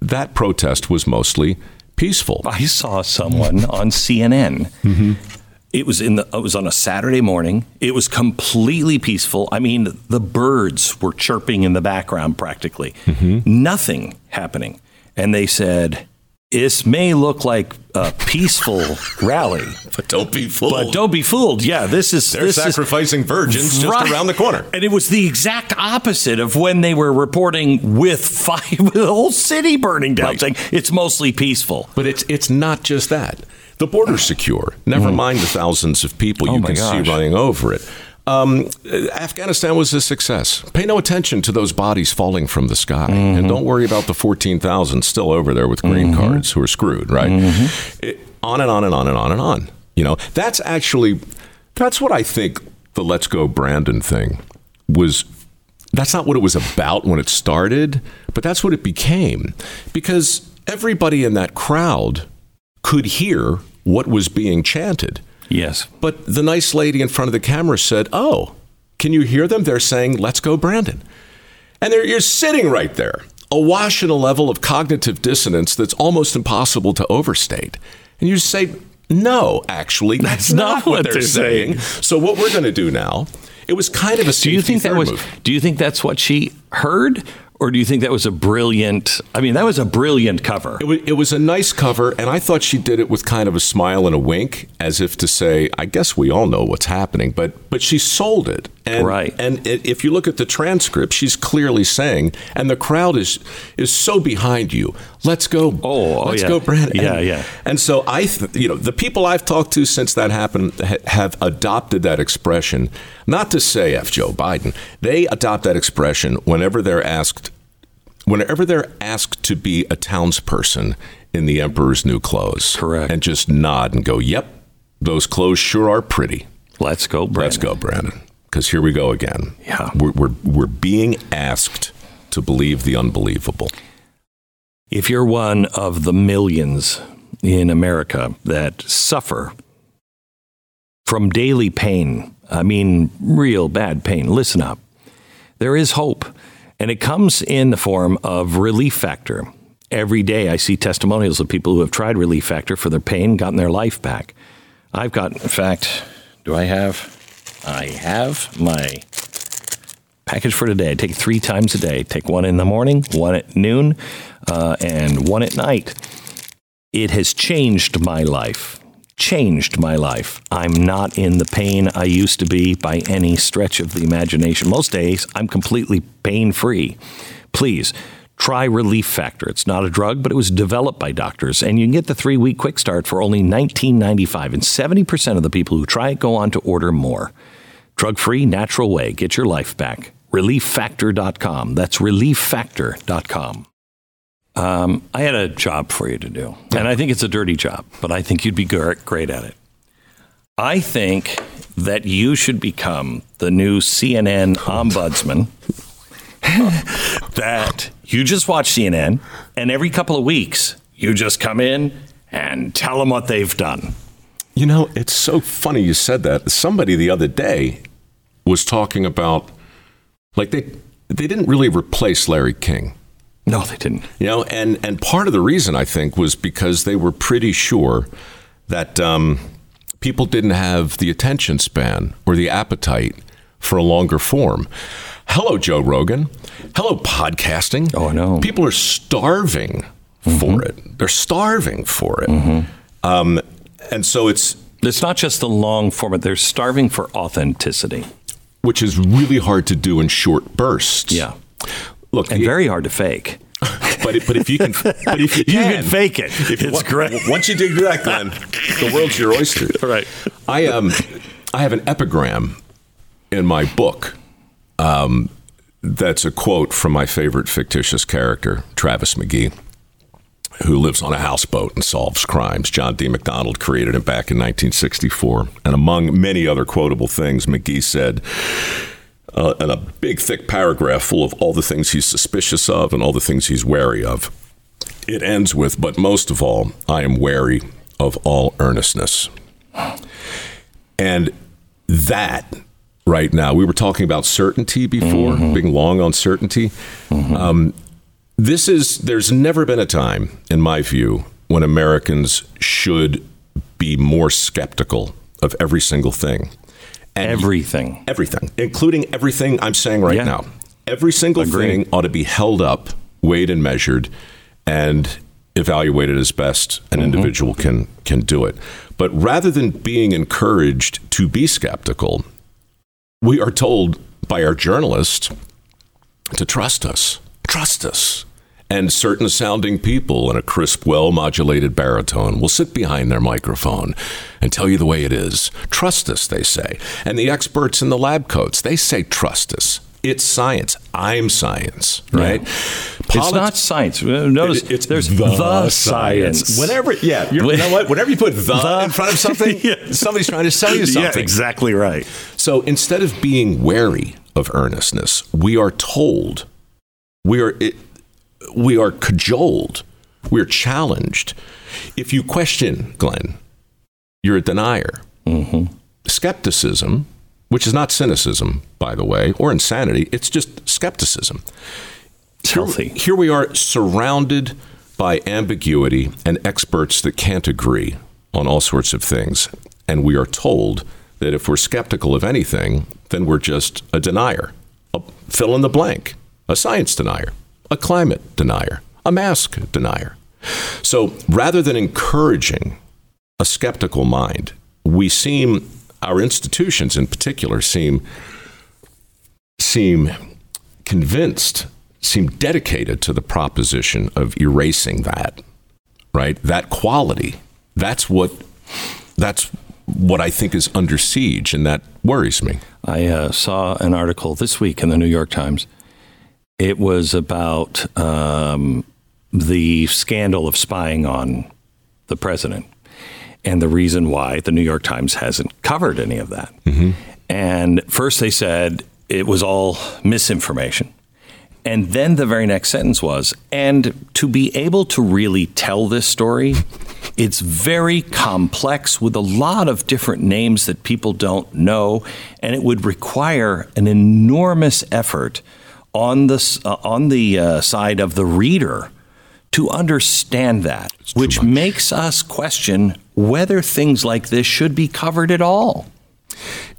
Speaker 2: That protest was mostly peaceful.
Speaker 1: I saw someone on CNN. Mm-hmm. It was in the. It was on a Saturday morning. It was completely peaceful. I mean, the birds were chirping in the background practically. Mm-hmm. Nothing happening, and they said this may look like a peaceful rally,
Speaker 2: but don't be fooled.
Speaker 1: But don't be fooled. Yeah, this is
Speaker 2: they're
Speaker 1: this
Speaker 2: sacrificing
Speaker 1: is,
Speaker 2: virgins just right. around the corner,
Speaker 1: and it was the exact opposite of when they were reporting with five, the whole city burning down, right. saying it's mostly peaceful.
Speaker 2: But it's it's not just that. The border's secure. Never mm. mind the thousands of people oh you can gosh. see running over it. Um, Afghanistan was a success. Pay no attention to those bodies falling from the sky,
Speaker 1: Mm-hmm.
Speaker 2: and don't worry about the fourteen thousand still over there with green cards who are screwed. Right?
Speaker 1: Mm-hmm.
Speaker 2: It- on and on and on and on and on. You know, that's actually that's what I think the "Let's Go Brandon" thing was. That's not what it was about when it started, but that's what it became because everybody in that crowd could hear what was being chanted.
Speaker 1: Yes.
Speaker 2: But the nice lady in front of the camera said, Oh, can you hear them? They're saying, Let's go, Brandon. And they're, you're sitting right there, awash in a level of cognitive dissonance that's almost impossible to overstate. And you say, No, actually, that's, not, what they're, saying. So, what we're going to do now, it was kind of a
Speaker 1: Do you think that was? Do you think that's what she heard, or do you think that was a brilliant? I mean, that was a brilliant cover.
Speaker 2: It was, it was a nice cover, and I thought she did it with kind of a smile and a wink, as if to say, "I guess we all know what's happening." But but she sold it, and
Speaker 1: Right.
Speaker 2: and if you look at the transcript, she's clearly saying, and the crowd is is so behind you. Let's go!
Speaker 1: Oh, oh,
Speaker 2: let's
Speaker 1: yeah.
Speaker 2: go, Brandon!
Speaker 1: Yeah,
Speaker 2: and,
Speaker 1: yeah.
Speaker 2: And so I, th- you know, the people I've talked to since that happened ha- have adopted that expression. Not to say F Joe Biden, they adopt that expression whenever they're asked whenever they're asked to be a townsperson in the emperor's new clothes
Speaker 1: Correct.
Speaker 2: and just nod and go yep those clothes sure are pretty
Speaker 1: Let's go, Brandon.
Speaker 2: let's go brandon because here we go again
Speaker 1: Yeah.
Speaker 2: we're, we're, we're being asked to believe the unbelievable
Speaker 1: If you're one of the millions in America that suffer from daily pain, I mean, real bad pain, listen up. There is hope, and it comes in the form of Relief Factor. Every day I see testimonials of people who have tried Relief Factor for their pain, gotten their life back. I've got, in fact, do I have? I have my package for today. I take three times a day. Take one in the morning, one at noon, uh, and one at night. It has changed my life. Changed my life. I'm not in the pain I used to be by any stretch of the imagination. Most days, I'm completely pain free. Please try Relief Factor. It's not a drug, but it was developed by doctors, and you can get the three week quick start for only $19.95. And 70% of the people who try it go on to order more. Drug free, natural way. Get your life back. ReliefFactor.com. That's ReliefFactor.com. Um, I had a job for you to do, and I think it's a dirty job, but I think you'd be great at it. I think that you should become the new CNN ombudsman. that you just watch CNN, and every couple of weeks, you just come in and tell them what they've done.
Speaker 2: you know it's so funny you said that somebody the other day was talking about like they they didn't really replace larry king
Speaker 1: No, they didn't.
Speaker 2: You know, and and part of the reason I think was because they were pretty sure that um, people didn't have the attention span or the appetite for a longer form. Hello, Joe Rogan. Hello, podcasting.
Speaker 1: Oh, I know.
Speaker 2: People are starving for it. They're starving for it. Um, and so it's
Speaker 1: It's not just the long format, they're starving for authenticity.
Speaker 2: Which is really hard to do in short bursts.
Speaker 1: Yeah.
Speaker 2: Look,
Speaker 1: And very hard to fake.
Speaker 2: but but if you can, but if you
Speaker 1: You
Speaker 2: can,
Speaker 1: can fake it.
Speaker 2: If-
Speaker 1: It's
Speaker 2: on-
Speaker 1: great.
Speaker 2: Once you dig that, Glenn, the world's your oyster.
Speaker 1: Right.
Speaker 2: I um, I have an epigram in my book. Um, that's a quote from my favorite fictitious character, Travis McGee, who lives on a houseboat and solves crimes. John D. MacDonald created it back in 1964, and among many other quotable things, McGee said. Uh, in a big, thick paragraph full of all the things he's suspicious of and all the things he's wary of. It ends with, but most of all, I am wary of all earnestness. And that right now, we were talking about certainty before, being long on certainty. Um, this is, there's never been a time, in my view, when Americans should be more skeptical of every single thing. And
Speaker 1: Everything.
Speaker 2: everything, including everything I'm saying right
Speaker 1: Yeah.
Speaker 2: now. Every single
Speaker 1: Agreed.
Speaker 2: thing ought to be held up, weighed and measured, and evaluated as best an mm-hmm. individual can can do it. But rather than being encouraged to be skeptical, we are told by our journalists to trust us, trust us. And certain sounding people in a crisp, well modulated baritone will sit behind their microphone and tell you the way it is. Trust us, they say. And the experts in the lab coats, they say trust us. It's science. I'm science, right?
Speaker 1: it's not science. Uh, notice
Speaker 2: It- it's
Speaker 1: there's
Speaker 2: the,
Speaker 1: the,
Speaker 2: science.
Speaker 1: science.
Speaker 2: Whenever, yeah, you're, you know what? Whenever you put the,
Speaker 1: The-
Speaker 2: in front of something,
Speaker 1: Yeah.
Speaker 2: somebody's trying to sell you something.
Speaker 1: Yeah, exactly right.
Speaker 2: So instead of being wary of earnestness, we are told, we are, it, we are cajoled, we're challenged. If you question, Glenn, you're a denier. Mm-hmm. Skepticism, which is not cynicism, by the way, or insanity, it's just skepticism.
Speaker 1: It's healthy.
Speaker 2: Here we are surrounded by ambiguity and experts that can't agree on all sorts of things. And we are told that if we're skeptical of anything, then we're just a denier, a fill in the blank, a science denier, a climate denier, a mask denier. So rather than encouraging a skeptical mind, we seem, our institutions in particular, seem seem convinced, seem dedicated to the proposition of erasing that, right? That quality. That's what that's what I think is under siege, and that worries me.
Speaker 1: I uh, saw an article this week in the New York Times. It was about um, the scandal of spying on the president and the reason why the New York Times hasn't covered any of that. And first they said it was all misinformation. And then the very next sentence was, and to be able to really tell this story, it's very complex with a lot of different names that people don't know, and it would require an enormous effort on the uh, on the uh, side of the reader to understand that, which makes us question whether things like this should be covered at all.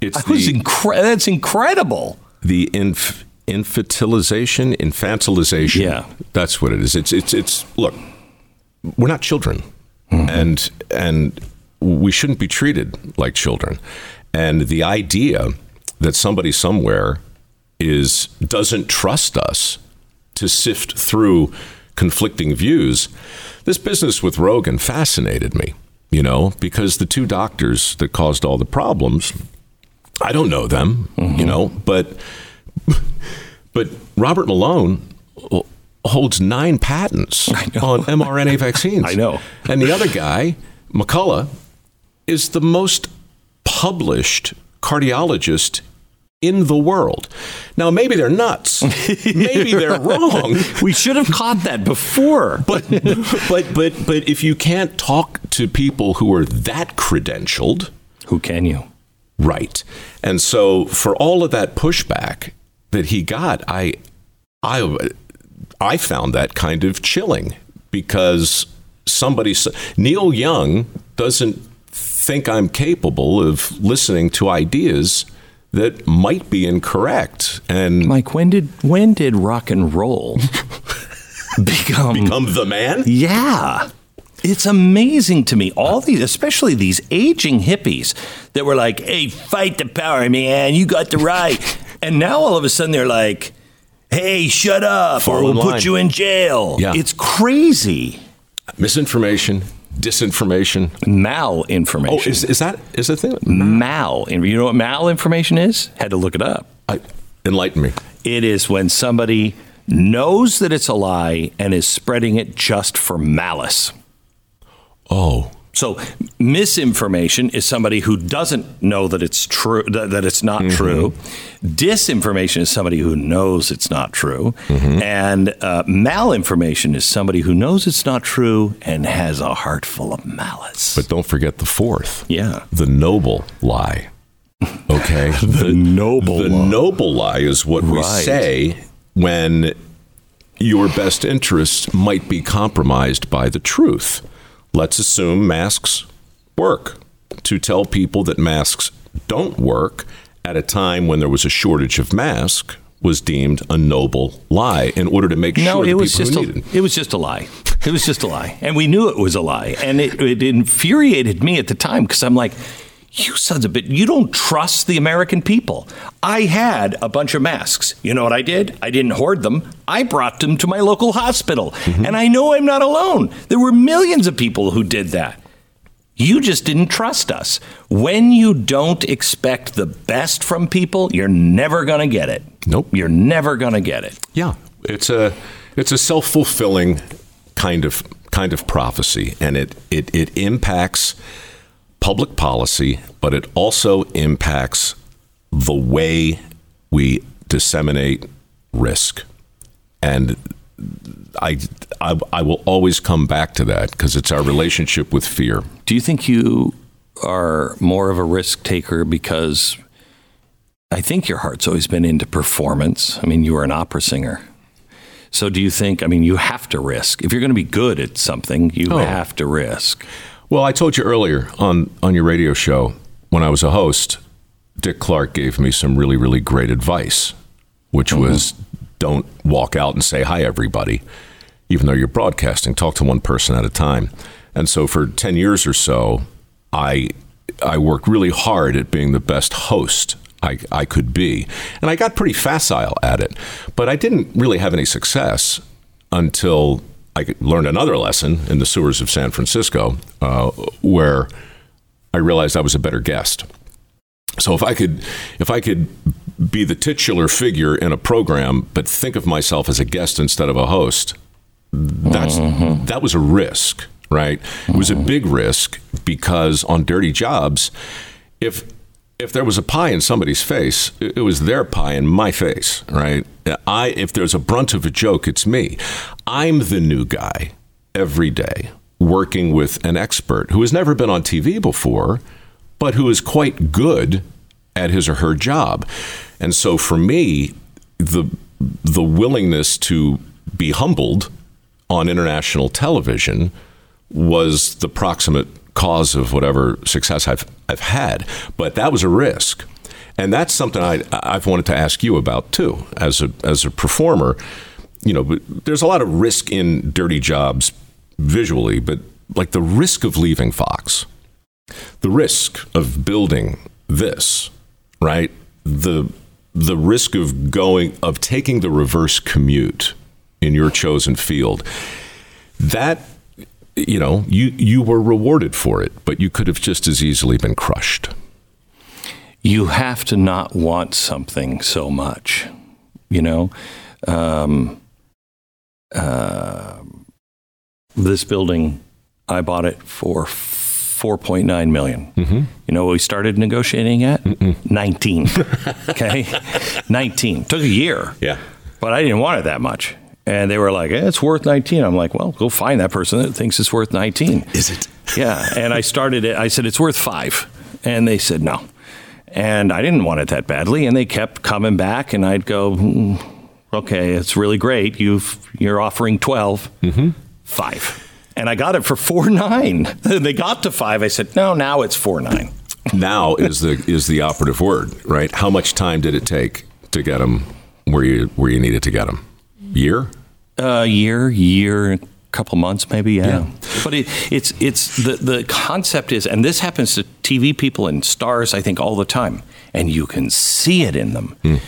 Speaker 2: It's
Speaker 1: That
Speaker 2: the,
Speaker 1: incre- that's incredible.
Speaker 2: the inf- infantilization, infantilization.
Speaker 1: Yeah.
Speaker 2: that's what it is. It's it's it's. Look, we're not children, and and we shouldn't be treated like children. And the idea that somebody somewhere is doesn't trust us to sift through conflicting views. This business with Rogan fascinated me, you know, because the two doctors that caused all the problems, I don't know them, you know, but but Robert Malone holds nine patents on mRNA vaccines.
Speaker 1: I know.
Speaker 2: And the other guy, McCullough, is the most published cardiologist in the world. Now, maybe they're nuts. maybe they're wrong.
Speaker 1: We should have caught that before.
Speaker 2: But, but, but, but if you can't talk to people who are that credentialed,
Speaker 1: Who can you?
Speaker 2: Right. And so for all of that pushback that he got, I I I found that kind of chilling because somebody Neil Young doesn't think I'm capable of listening to ideas that might be incorrect and
Speaker 1: Mike, when did when did rock and roll become?
Speaker 2: become the man.
Speaker 1: yeah, it's amazing to me. All these, especially these aging hippies, that were like, "Hey, fight the power, man! You got the right." and now all of a sudden they're like, "Hey, shut up,
Speaker 2: Fall
Speaker 1: or we'll
Speaker 2: in line.
Speaker 1: put you in jail."
Speaker 2: Yeah.
Speaker 1: It's crazy.
Speaker 2: Misinformation, disinformation.
Speaker 1: Malinformation.
Speaker 2: Oh, is, is that is the thing?
Speaker 1: mal? You know what malinformation is? Had to look it up.
Speaker 2: I, enlighten me.
Speaker 1: It is when somebody knows that it's a lie and is spreading it just for malice.
Speaker 2: Oh,
Speaker 1: So misinformation is somebody who doesn't know that it's true that, that it's not true. Disinformation is somebody who knows it's not true, and uh, malinformation is somebody who knows it's not true and has a heart full of malice.
Speaker 2: but don't forget the fourth.
Speaker 1: yeah,
Speaker 2: the noble lie. Okay, the,
Speaker 1: noble
Speaker 2: the
Speaker 1: lie.
Speaker 2: noble lie is what we say when your best interests might be compromised by the truth. Let's assume masks work. To tell people that masks don't work at a time when there was a shortage of masks was deemed a noble lie in order to make
Speaker 1: No,
Speaker 2: sure
Speaker 1: it was
Speaker 2: people
Speaker 1: just a,
Speaker 2: needed.
Speaker 1: it was just a lie. It was just a lie, and we knew it was a lie, and it, it infuriated me at the time because I'm like, You sons of bit, you don't trust the American people. I had a bunch of masks. You know what I did? I didn't hoard them. I brought them to my local hospital. Mm-hmm. And I know I'm not alone. There were millions of people who did that. You just didn't trust us. When you don't expect the best from people, you're never going to get it.
Speaker 2: Nope.
Speaker 1: You're never going to get it.
Speaker 2: Yeah. It's a it's a self-fulfilling kind of kind of prophecy and it it it impacts public policy, but it also impacts the way we disseminate risk. And I, I, I will always come back to that because it's our relationship with fear.
Speaker 1: Do you think you are more of a risk taker because I think your heart's always been into performance? I mean, you were an opera singer. So do you think, I mean, you have to risk. If you're going to be good at something, you oh. have to risk.
Speaker 2: Well, I told you earlier on, on your radio show when I was a host, Dick Clark gave me some really, really great advice, which mm-hmm. was don't walk out and say hi, everybody, even though you're broadcasting. Talk to one person at a time. And so for 10 years or so, I, I worked really hard at being the best host I, I could be. And I got pretty facile at it, but I didn't really have any success until I learned another lesson in the sewers of San Francisco, uh, where I realized I was a better guest. So if I could, if I could be the titular figure in a program, but think of myself as a guest instead of a host, that's mm-hmm. that was a risk, right? Mm-hmm. It was a mm-hmm. big risk because on dirty jobs, if if there was a pie in somebody's face, it was their pie in my face, right? I if there's a brunt of a joke, it's me. I'm the new guy every day working with an expert who has never been on TV before, but who is quite good at his or her job. And so for me, the the willingness to be humbled on international television was the proximate cause of whatever success I've I've had. But that was a risk, and that's something I I've wanted to ask you about too as a as a performer. You know, there's a lot of risk in dirty jobs visually, but like the risk of leaving Fox, the risk of building this, right? The the risk of going of taking the reverse commute in your chosen field. That you know, you you were rewarded for it, but you could have just as easily been crushed.
Speaker 1: You have to not want something so much, you know. Um, uh, this building, I bought it for four point nine million. Mm-hmm. You know, we started negotiating at Mm-mm. nineteen. okay, nineteen took a year.
Speaker 2: Yeah,
Speaker 1: but I didn't want it that much. And they were like, eh, it's worth 19. I'm like, well, go find that person that thinks it's worth 19.
Speaker 2: Is it?
Speaker 1: yeah. And I started it. I said, it's worth five. And they said, no. And I didn't want it that badly. And they kept coming back. And I'd go, mm, okay, it's really great. You've, you're offering 12, mm-hmm. five. And I got it for four nine. they got to five. I said, no, now it's four nine.
Speaker 2: now is the is the operative word, right? How much time did it take to get them where you where you needed to get them? Year?
Speaker 1: A uh, year, year, a couple months, maybe. Yeah. yeah. But it, it's it's the the concept is, and this happens to TV people and stars, I think, all the time, and you can see it in them. Mm.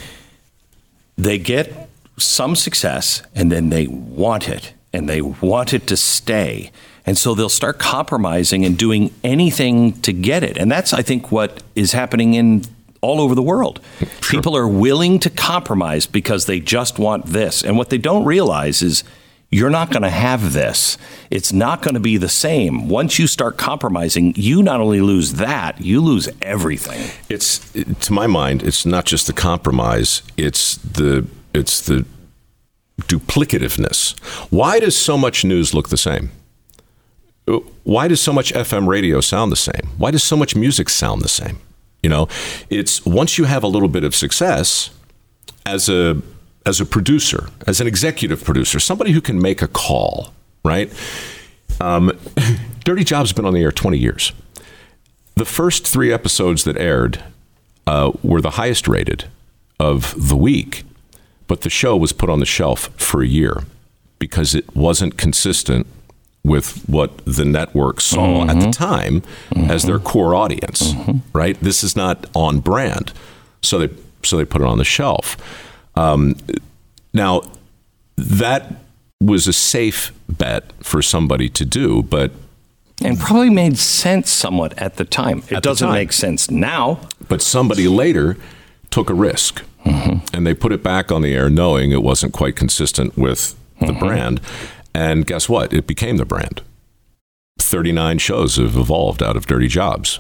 Speaker 1: They get some success, and then they want it, and they want it to stay. And so they'll start compromising and doing anything to get it. And that's, I think, what is happening in all over the world. Sure. People are willing to compromise because they just want this. And what they don't realize is you're not going to have this. It's not going to be the same. Once you start compromising, you not only lose that, you lose everything.
Speaker 2: It's to my mind, it's not just the compromise, it's the it's the duplicativeness. Why does so much news look the same? Why does so much FM radio sound the same? Why does so much music sound the same? You know, it's once you have a little bit of success as a as a producer, as an executive producer, somebody who can make a call, right? Um, Dirty Job's been on the air 20 years. The first three episodes that aired uh, were the highest rated of the week, but the show was put on the shelf for a year because it wasn't consistent with what the network saw at the mm-hmm. time as their mm-hmm. core audience, mm-hmm. right? This is not on brand, so they so they put it on the shelf. Um, now, that was a safe bet for somebody to do, but
Speaker 1: And probably made sense somewhat at the time. It doesn't
Speaker 2: time.
Speaker 1: make sense now.
Speaker 2: but somebody later took a risk and they put it back on the air knowing it wasn't quite consistent with the brand and guess what? It became the brand. 39 shows have evolved out of dirty jobs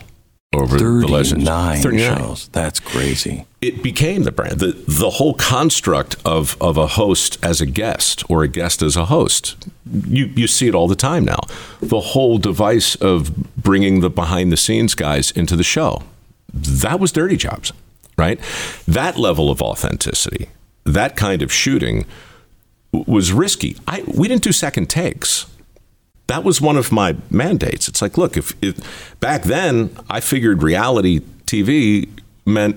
Speaker 2: over the legends
Speaker 1: 39 shows. That's crazy.
Speaker 2: it became the brand. The, the whole construct of, of a host as a guest or a guest as a host. You, you see it all the time now. The whole device of bringing the behind the scenes guys into the show. That was dirty jobs right? That level of authenticity that kind of shooting was risky I, we didn't do second takes that was one of my mandates. It's like, look, if, if back then I figured reality TV meant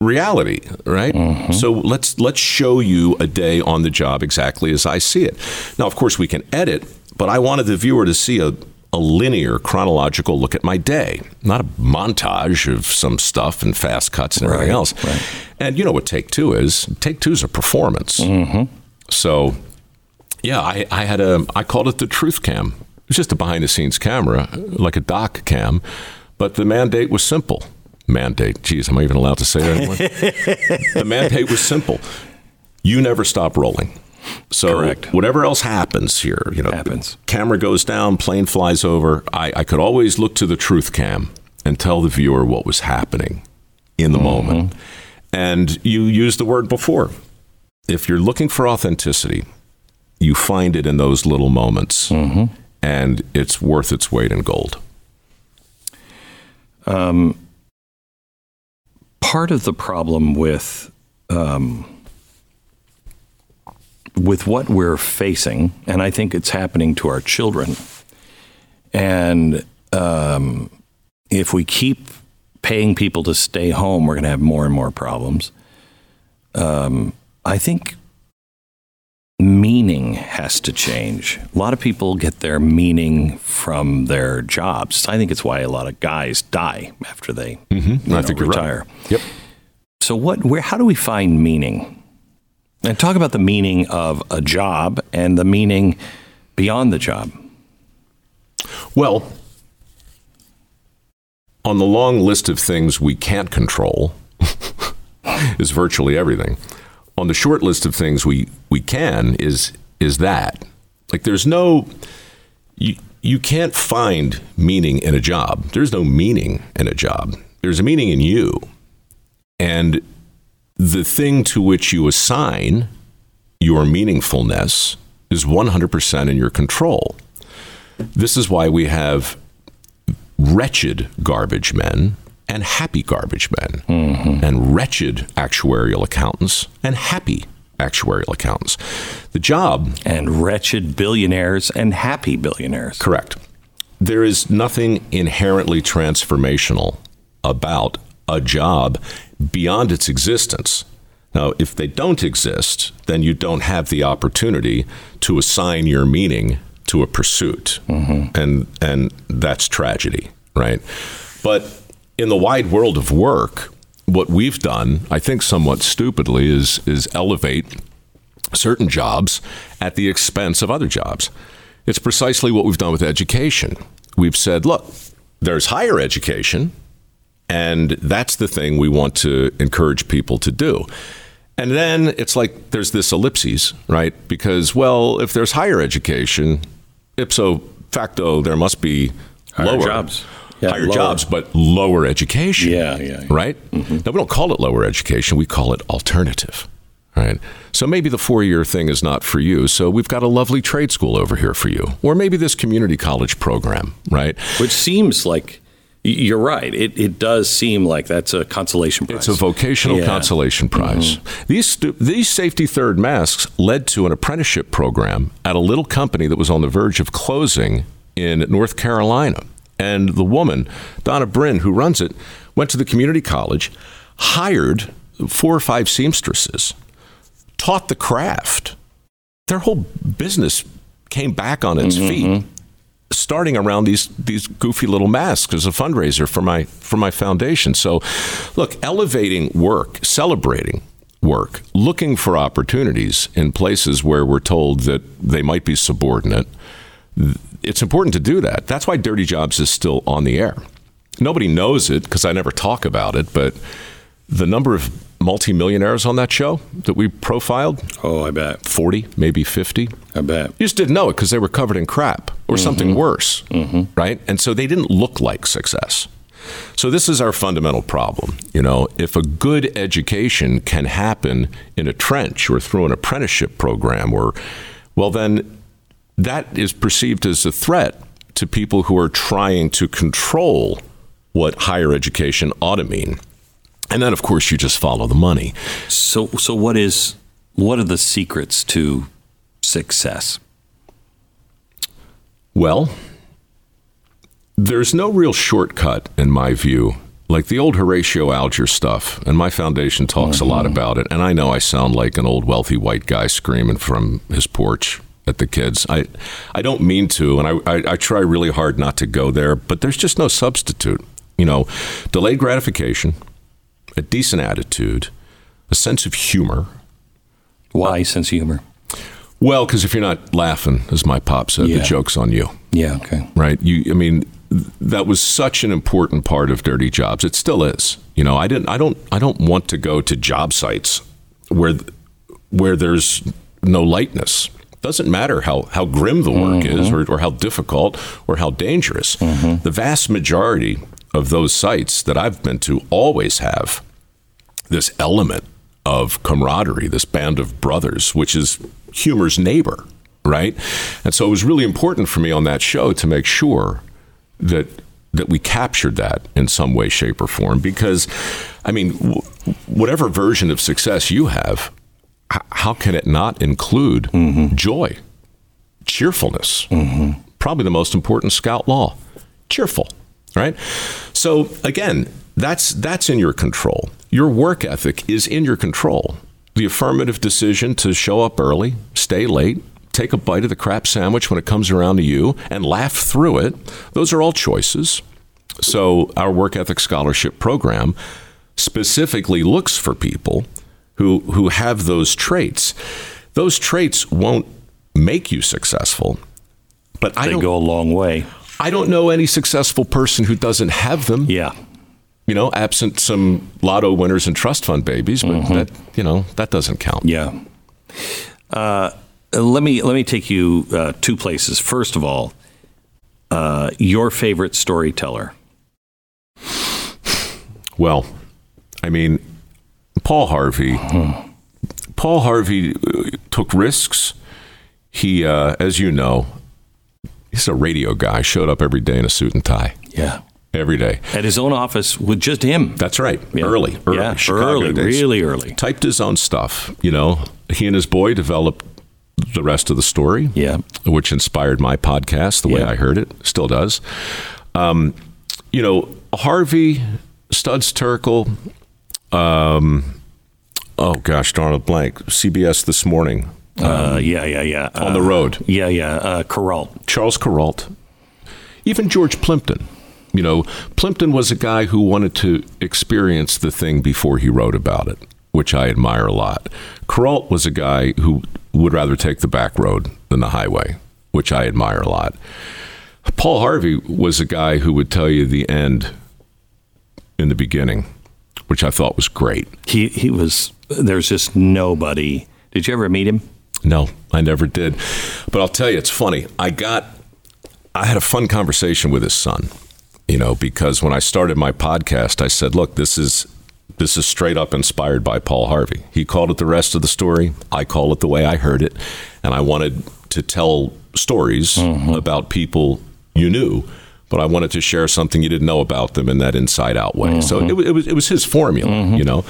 Speaker 2: reality, right? Mm-hmm. So let's let's show you a day on the job exactly as I see it. Now, of course, we can edit, but I wanted the viewer to see a a linear chronological look at my day, not a montage of some stuff and fast cuts and everything
Speaker 1: Right,
Speaker 2: else.
Speaker 1: right.
Speaker 2: And you know what Take Two is? Take Two is a performance. Mm-hmm. So yeah, I, I had a I called it the truth cam. It was just a behind the scenes camera, like a doc cam, but the mandate was simple. Mandate. Geez, am I even allowed to say that anymore? the mandate was simple. You never stop rolling. So
Speaker 1: Correct.
Speaker 2: whatever else happens here, you know,
Speaker 1: Happens.
Speaker 2: camera goes down, plane flies over. I, I could always look to the truth cam and tell the viewer what was happening in the mm-hmm. moment. And you used the word before. If you're looking for authenticity, you find it in those little moments, and it's worth its weight in gold.
Speaker 1: Um, part of the problem with um, with what we're facing, and I think it's happening to our children. And um, if we keep paying people to stay home, we're going to have more and more problems. Um, I think meaning has to change. A lot of people get their meaning from their jobs. I think it's why a lot of guys die after they mm-hmm. you know,
Speaker 2: you're right.
Speaker 1: retire.
Speaker 2: Yep.
Speaker 1: So what where how do we find meaning? And talk about the meaning of a job and the meaning beyond the job.
Speaker 2: Well, on the long list of things we can't control is virtually everything. On the short list of things we, we can is is that. Like there's no you you can't find meaning in a job. There's no meaning in a job. There's a meaning in you. And the thing to which you assign your meaningfulness is 100% in your control. This is why we have wretched garbage men and happy garbage men, mm-hmm. and wretched actuarial accountants and happy actuarial accountants. The job
Speaker 1: And wretched billionaires and happy billionaires.
Speaker 2: Correct. There is nothing inherently transformational about a job beyond its existence. Now, if they don't exist, then you don't have the opportunity to assign your meaning to a pursuit, mm-hmm. and and that's tragedy, right? But in the wide world of work, what we've done, I think, somewhat stupidly, is is elevate certain jobs at the expense of other jobs. It's precisely what we've done with education. We've said, look, there's higher education, and that's the thing we want to encourage people to do. And then it's like there's this ellipses, right? Because, well, if there's higher education, ipso facto, there must be
Speaker 1: Higher
Speaker 2: lower
Speaker 1: jobs. Yeah,
Speaker 2: higher
Speaker 1: lower.
Speaker 2: jobs, but lower education
Speaker 1: Yeah, yeah. yeah.
Speaker 2: right? Now, we don't call it lower education, we call it alternative, right? So maybe the four year thing is not for you. So we've got a lovely trade school over here for you. Or maybe this community college program, right?
Speaker 1: Which seems like you're right. It it does seem like that's a consolation prize.
Speaker 2: It's a vocational
Speaker 1: Yeah. Mm-hmm.
Speaker 2: consolation prize. These these safety third masks led to an apprenticeship program at a little company that was on the verge of closing in North Carolina. And the woman, Donna Bryn, who runs it, went to the community college, hired four or five seamstresses, taught the craft. Their whole business came back on its mm-hmm, feet. Mm-hmm. starting around these these goofy little masks as a fundraiser for my for my foundation. So, look, elevating work, celebrating work, looking for opportunities in places where we're told that they might be subordinate. It's important to do that. That's why Dirty Jobs is still on the air. Nobody knows it because I never talk about it, but the number of multimillionaires on that show that we profiled
Speaker 1: Oh, I bet.
Speaker 2: 40, maybe 50.
Speaker 1: I bet.
Speaker 2: You just didn't know it because they were covered in crap or mm-hmm. something worse, mm-hmm. right? And so they didn't look like success. So this is our fundamental problem. You know, if a good education can happen in a trench or through an apprenticeship program, or well, then that is perceived as a threat to people who are trying to control what higher education ought to mean. And then, of course, you just follow the money.
Speaker 1: So, so what is what are the secrets to success?
Speaker 2: Well, there's no real shortcut in my view. Like the old Horatio Alger stuff, and my foundation talks a lot mm-hmm. about it. And I know I sound like an old wealthy white guy screaming from his porch at the kids. I, I don't mean to, and I, I, I try really hard not to go there. But there's just no substitute. You know, delayed gratification, a decent attitude, a sense of humor.
Speaker 1: Why sense of humor?
Speaker 2: Well, because if you're not laughing, as my pop said, the joke's on you.
Speaker 1: Yeah. Okay.
Speaker 2: right? You, I mean, that was such an important part of Dirty Jobs. It still is. You know, I didn't, I don't, I don't want to go to job sites where, where there's no lightness. Doesn't matter how, how grim the work mm-hmm. is, or, or how difficult, or how dangerous. Mm-hmm. The vast majority of those sites that I've been to always have this element of camaraderie, this band of brothers, which is humor's neighbor, right? And so it was really important for me on that show to make sure that that we captured that in some way, shape, or form. Because, I mean, w- whatever version of success you have, h- how can it not include mm-hmm. joy, cheerfulness? Mm-hmm. Probably the most important scout law: cheerful, right? So again, that's that's in your control. Your work ethic is in your control. The affirmative decision to show up early, stay late, take a bite of the crap sandwich when it comes around to you, and laugh through it. Those are all choices. So our work ethic scholarship program specifically looks for people who who have those traits. Those traits won't make you successful, but I
Speaker 1: They
Speaker 2: don't
Speaker 1: go a long way.
Speaker 2: I don't know any successful person who doesn't have them.
Speaker 1: Yeah.
Speaker 2: You know, absent some lotto winners and trust fund babies, but that you know that doesn't count.
Speaker 1: Yeah. Uh, let me let me take you uh, two places. First of all, uh, your favorite storyteller.
Speaker 2: Well, I mean, Paul Harvey. Paul Harvey uh, took risks. He, uh, as you know, he's a radio guy. Showed up every day in a suit and tie.
Speaker 1: Yeah.
Speaker 2: Every day.
Speaker 1: At his own office with just him.
Speaker 2: That's right.
Speaker 1: Yeah.
Speaker 2: Early, early,
Speaker 1: Yeah, early,
Speaker 2: days.
Speaker 1: really early.
Speaker 2: Typed his own stuff. You know, he and his boy developed the rest of the story.
Speaker 1: Yeah.
Speaker 2: which inspired my podcast the way I heard it. Still does. Um, you know, Harvey, Studs Terkel, um, oh gosh, darn blank. CBS this morning
Speaker 1: Uh, yeah, yeah, yeah.
Speaker 2: on the
Speaker 1: Uh,
Speaker 2: road.
Speaker 1: Yeah, yeah. Uh.
Speaker 2: Charles Kuralt, even George Plimpton. You know, Plimpton was a guy who wanted to experience the thing before he wrote about it, which I admire a lot. Kuralt was a guy who would rather take the back road than the highway, which I admire a lot. Paul Harvey was a guy who would tell you the end in the beginning, which I thought was great.
Speaker 1: He he was. There's just nobody. Did you ever meet him?
Speaker 2: No, I never did. But I'll tell you, it's funny. I got, I had a fun conversation with his son, you know, because when I started my podcast, I said, look, this is, this is straight up inspired by Paul Harvey. He called it the rest of the story. I call it the way I heard it. And I wanted to tell stories mm-hmm. about people you knew, but I wanted to share something you didn't know about them in that inside out way. So it, it was, it was his formula, you know.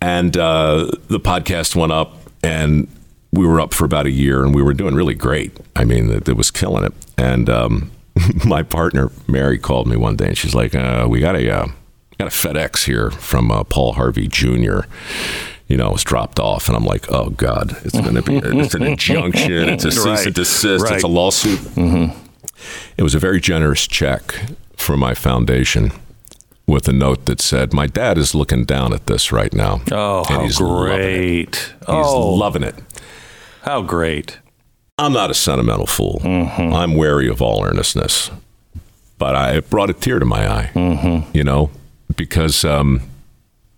Speaker 2: And uh, the podcast went up, and we were up for about a year, and we were doing really great. I mean, it, it was killing it. And um, my partner Mary called me one day, and she's like, uh, "We got a uh, got a FedEx here from uh, Paul Harvey Jr." You know, it's dropped off, and I'm like, "Oh God, it's going to be it's an injunction, it's a cease
Speaker 1: Right.
Speaker 2: and desist,
Speaker 1: Right.
Speaker 2: it's a lawsuit." It was a very generous check for my foundation with a note that said, My dad is looking down at this right now.
Speaker 1: Oh,
Speaker 2: and
Speaker 1: how
Speaker 2: he's loving
Speaker 1: great.
Speaker 2: He's
Speaker 1: Oh,
Speaker 2: loving it.
Speaker 1: how great.
Speaker 2: I'm not a sentimental fool. I'm wary of all earnestness, but I it brought a tear to my eye. You know, because um,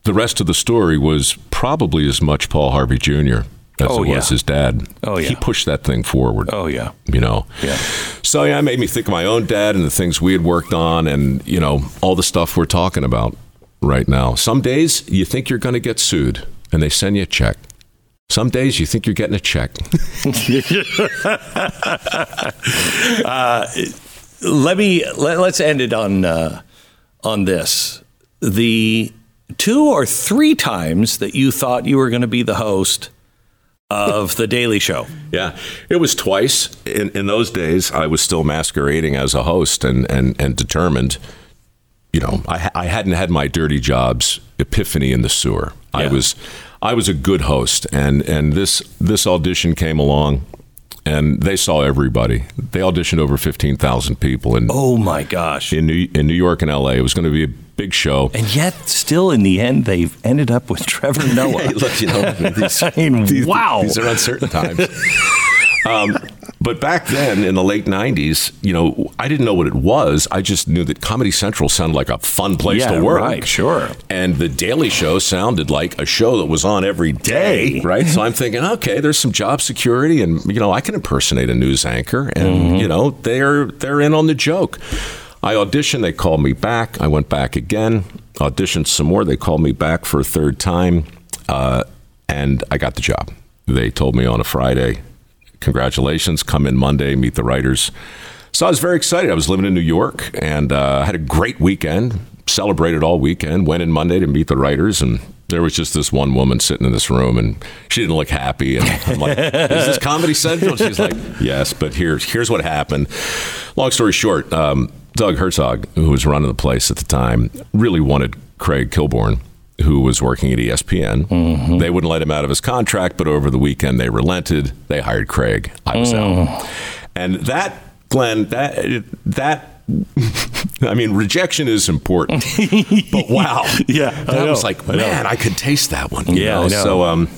Speaker 2: the rest of the story was probably as much Paul Harvey Jr. as
Speaker 1: Oh,
Speaker 2: it was
Speaker 1: yeah.
Speaker 2: his dad.
Speaker 1: Oh, yeah, He
Speaker 2: pushed that thing forward.
Speaker 1: Oh, yeah.
Speaker 2: You know.
Speaker 1: Yeah.
Speaker 2: So yeah, it made me think of my own dad and the things we had worked on, and you know all the stuff we're talking about right now. Some days you think you're going to get sued, and they send you a check. Some days you think you're getting a check.
Speaker 1: let me let, let's end it on uh, on this. The two or three times that you thought you were going to be the host of the Daily Show.
Speaker 2: Yeah, it was twice. In, in those days, I was still masquerading as a host and, and, and determined. You know, I, I hadn't had my dirty jobs epiphany in the sewer. I was I was a good host, and and this this audition came along, and they saw everybody. They auditioned over fifteen thousand people and
Speaker 1: Oh my gosh!
Speaker 2: in New in New York and L.A. It was going to be a big show.
Speaker 1: And yet, still in the end, they've ended up with Trevor Noah.
Speaker 2: Hey, look, you know, these,
Speaker 1: I mean,
Speaker 2: these-
Speaker 1: wow.
Speaker 2: these are uncertain times. um, but back then, in the late '90s, you know, I didn't know what it was. I just knew that Comedy Central sounded like a fun place
Speaker 1: Yeah,
Speaker 2: to work.
Speaker 1: right, sure.
Speaker 2: And the Daily Show sounded like a show that was on every day, right? so I'm thinking, okay, there's some job security, and you know, I can impersonate a news anchor, and
Speaker 1: Mm-hmm.
Speaker 2: you know, they're they're in on the joke. I auditioned. They called me back. I went back again. Auditioned some more. They called me back for a third time, uh, and I got the job. They told me on a Friday, "Congratulations! Come in Monday, meet the writers." So I was very excited. I was living in New York, and uh, had a great weekend. Celebrated all weekend. Went in Monday to meet the writers, and there was just this one woman sitting in this room, and she didn't look happy. And I'm like, "Is this Comedy Central?" She's like, "Yes, but here's here's what happened." Long story short, um, Doug Herzog, who was running the place at the time, really wanted Craig Kilborn, who was working at ESPN. They wouldn't let him out of his contract, but over the weekend they relented. They hired Craig. I was out, and that Glenn, that that. I mean, rejection is important, but wow,
Speaker 1: Yeah, I
Speaker 2: that was
Speaker 1: know,
Speaker 2: like,
Speaker 1: I know.
Speaker 2: man, I could taste that one. you
Speaker 1: Yeah, I know.
Speaker 2: So, um,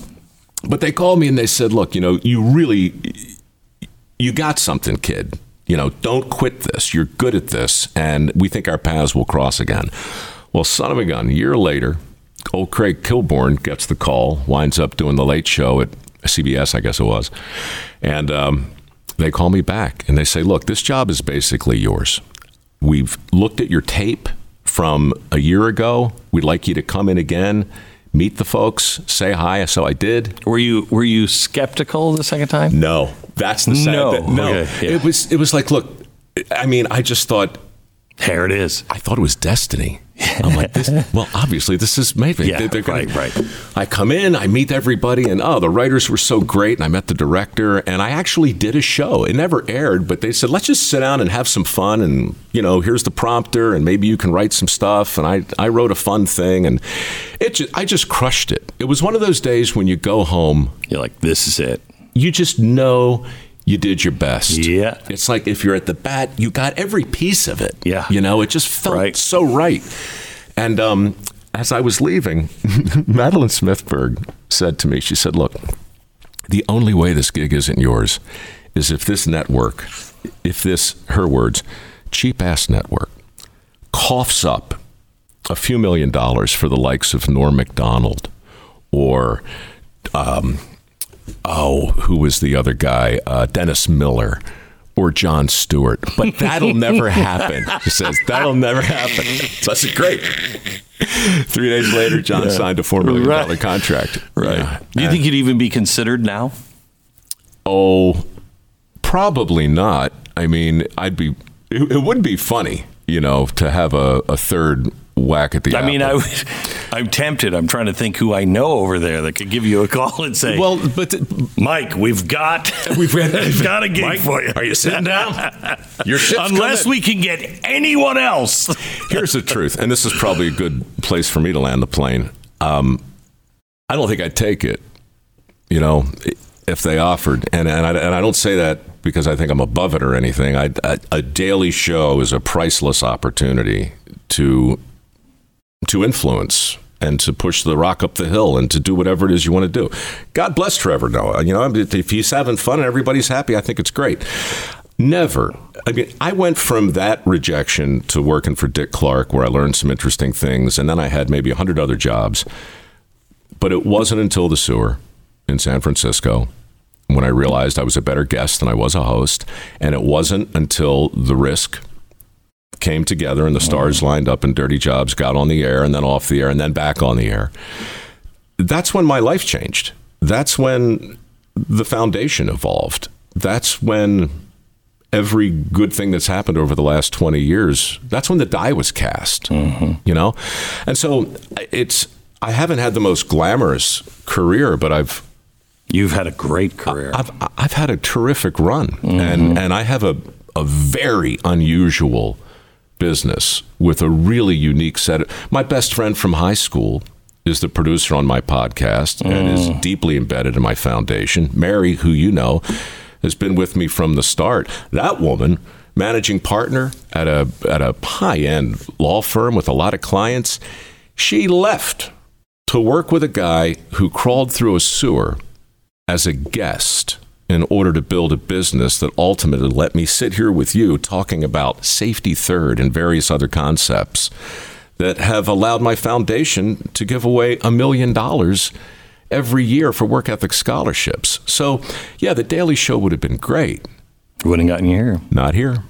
Speaker 2: but they called me and they said, look, you know, you really, you got something, kid. You know, don't quit this. You're good at this, and we think our paths will cross again. Well, son of a gun, a year later, old Craig Kilborn gets the call, winds up doing the late show at CBS, I guess it was. And um, they call me back and they say, look, this job is basically yours. We've looked at your tape from a year ago. We'd like you to come in again, meet the folks, say hi. So I did.
Speaker 1: Were you were you skeptical the second time?
Speaker 2: No, that's the sad
Speaker 1: No.
Speaker 2: bit. No,
Speaker 1: Okay, yeah.
Speaker 2: it was. It was like, look. I mean, I just thought.
Speaker 1: There it is.
Speaker 2: I thought it was destiny. I'm like, this. Well, obviously, this is maybe.
Speaker 1: Yeah,
Speaker 2: They're gonna-
Speaker 1: right, right.
Speaker 2: I come in, I meet everybody, and oh, the writers were so great, and I met the director, and I actually did a show. It never aired, but they said, let's just sit down and have some fun, and you know, here's the prompter, and maybe you can write some stuff. And I, I wrote a fun thing, and it, just, I just crushed it. It was one of those days when you go home
Speaker 1: You're like, this is it.
Speaker 2: you just know you did your best.
Speaker 1: Yeah.
Speaker 2: It's like if you're at the bat, you got every piece of it.
Speaker 1: Yeah.
Speaker 2: You know, it just felt
Speaker 1: Right.
Speaker 2: so right. And um, as I was leaving, Madeleine Smithberg said to me, she said, Look, the only way this gig isn't yours is if this network, if this, her words, cheap ass network, coughs up a few million dollars for the likes of Norm Macdonald or um, oh, who was the other guy? Uh, Dennis Miller or Jon Stewart. But that'll never happen. He says, that'll never happen. So I said, great. Three days later, Jon signed a $4 million
Speaker 1: Right.
Speaker 2: contract. Yeah.
Speaker 1: Do you think you'd even be considered now?
Speaker 2: Oh, probably not. I mean, I'd be, it, it would be funny, you know, to have a, a third whack at the
Speaker 1: I mean, I would, I'm tempted. I'm trying to think who I know over there that could give you a call and say,
Speaker 2: Well, but
Speaker 1: Mike, we've got
Speaker 2: We've got-
Speaker 1: we've got a gig
Speaker 2: Mike,
Speaker 1: for you.
Speaker 2: are you sitting down? Your
Speaker 1: Unless
Speaker 2: coming.
Speaker 1: we can get anyone else.
Speaker 2: Here's the truth, and this is probably a good place for me to land the plane. Um, I don't think I'd take it, you know, if they offered, and and I, and I don't say that because I think I'm above it or anything. I, a, a daily show is a priceless opportunity to to influence and to push the rock up the hill and to do whatever it is you want to do. God bless Trevor Noah. Uh, you know, if he's having fun and everybody's happy, I think it's great. Never. I mean, I went from that rejection to working for Dick Clark, where I learned some interesting things, and then I had maybe a hundred other jobs. But it wasn't until the sewer in San Francisco when I realized I was a better guest than I was a host, and it wasn't until the risk came together and the stars lined up and Dirty Jobs got on the air and then off the air and then back on the air. That's when my life changed. That's when the foundation evolved. That's when every good thing that's happened over the last 20 years, that's when the die was cast, mm-hmm. you know? And so it's, I haven't had the most glamorous career, but I've,
Speaker 1: You've had a great career.
Speaker 2: I've, I've had a terrific run, mm-hmm. and and I have a a very unusual business with a really unique set. Of, my best friend from high school is the producer on my podcast mm. and is mm. deeply embedded in my foundation. Mary, who you know, has been with me from the start. That woman, managing partner at a at a high end law firm with a lot of clients, she left to work with a guy who crawled through a sewer as a guest in order to build a business that ultimately let me sit here with you talking about safety third and various other concepts that have allowed my foundation to give away a million dollars every year for work ethic scholarships. So, yeah, the Daily Show would have been great.
Speaker 1: Wouldn't have gotten you here.
Speaker 2: Not here.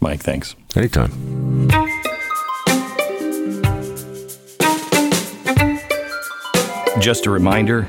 Speaker 1: Mike, thanks.
Speaker 2: Anytime.
Speaker 1: Just a reminder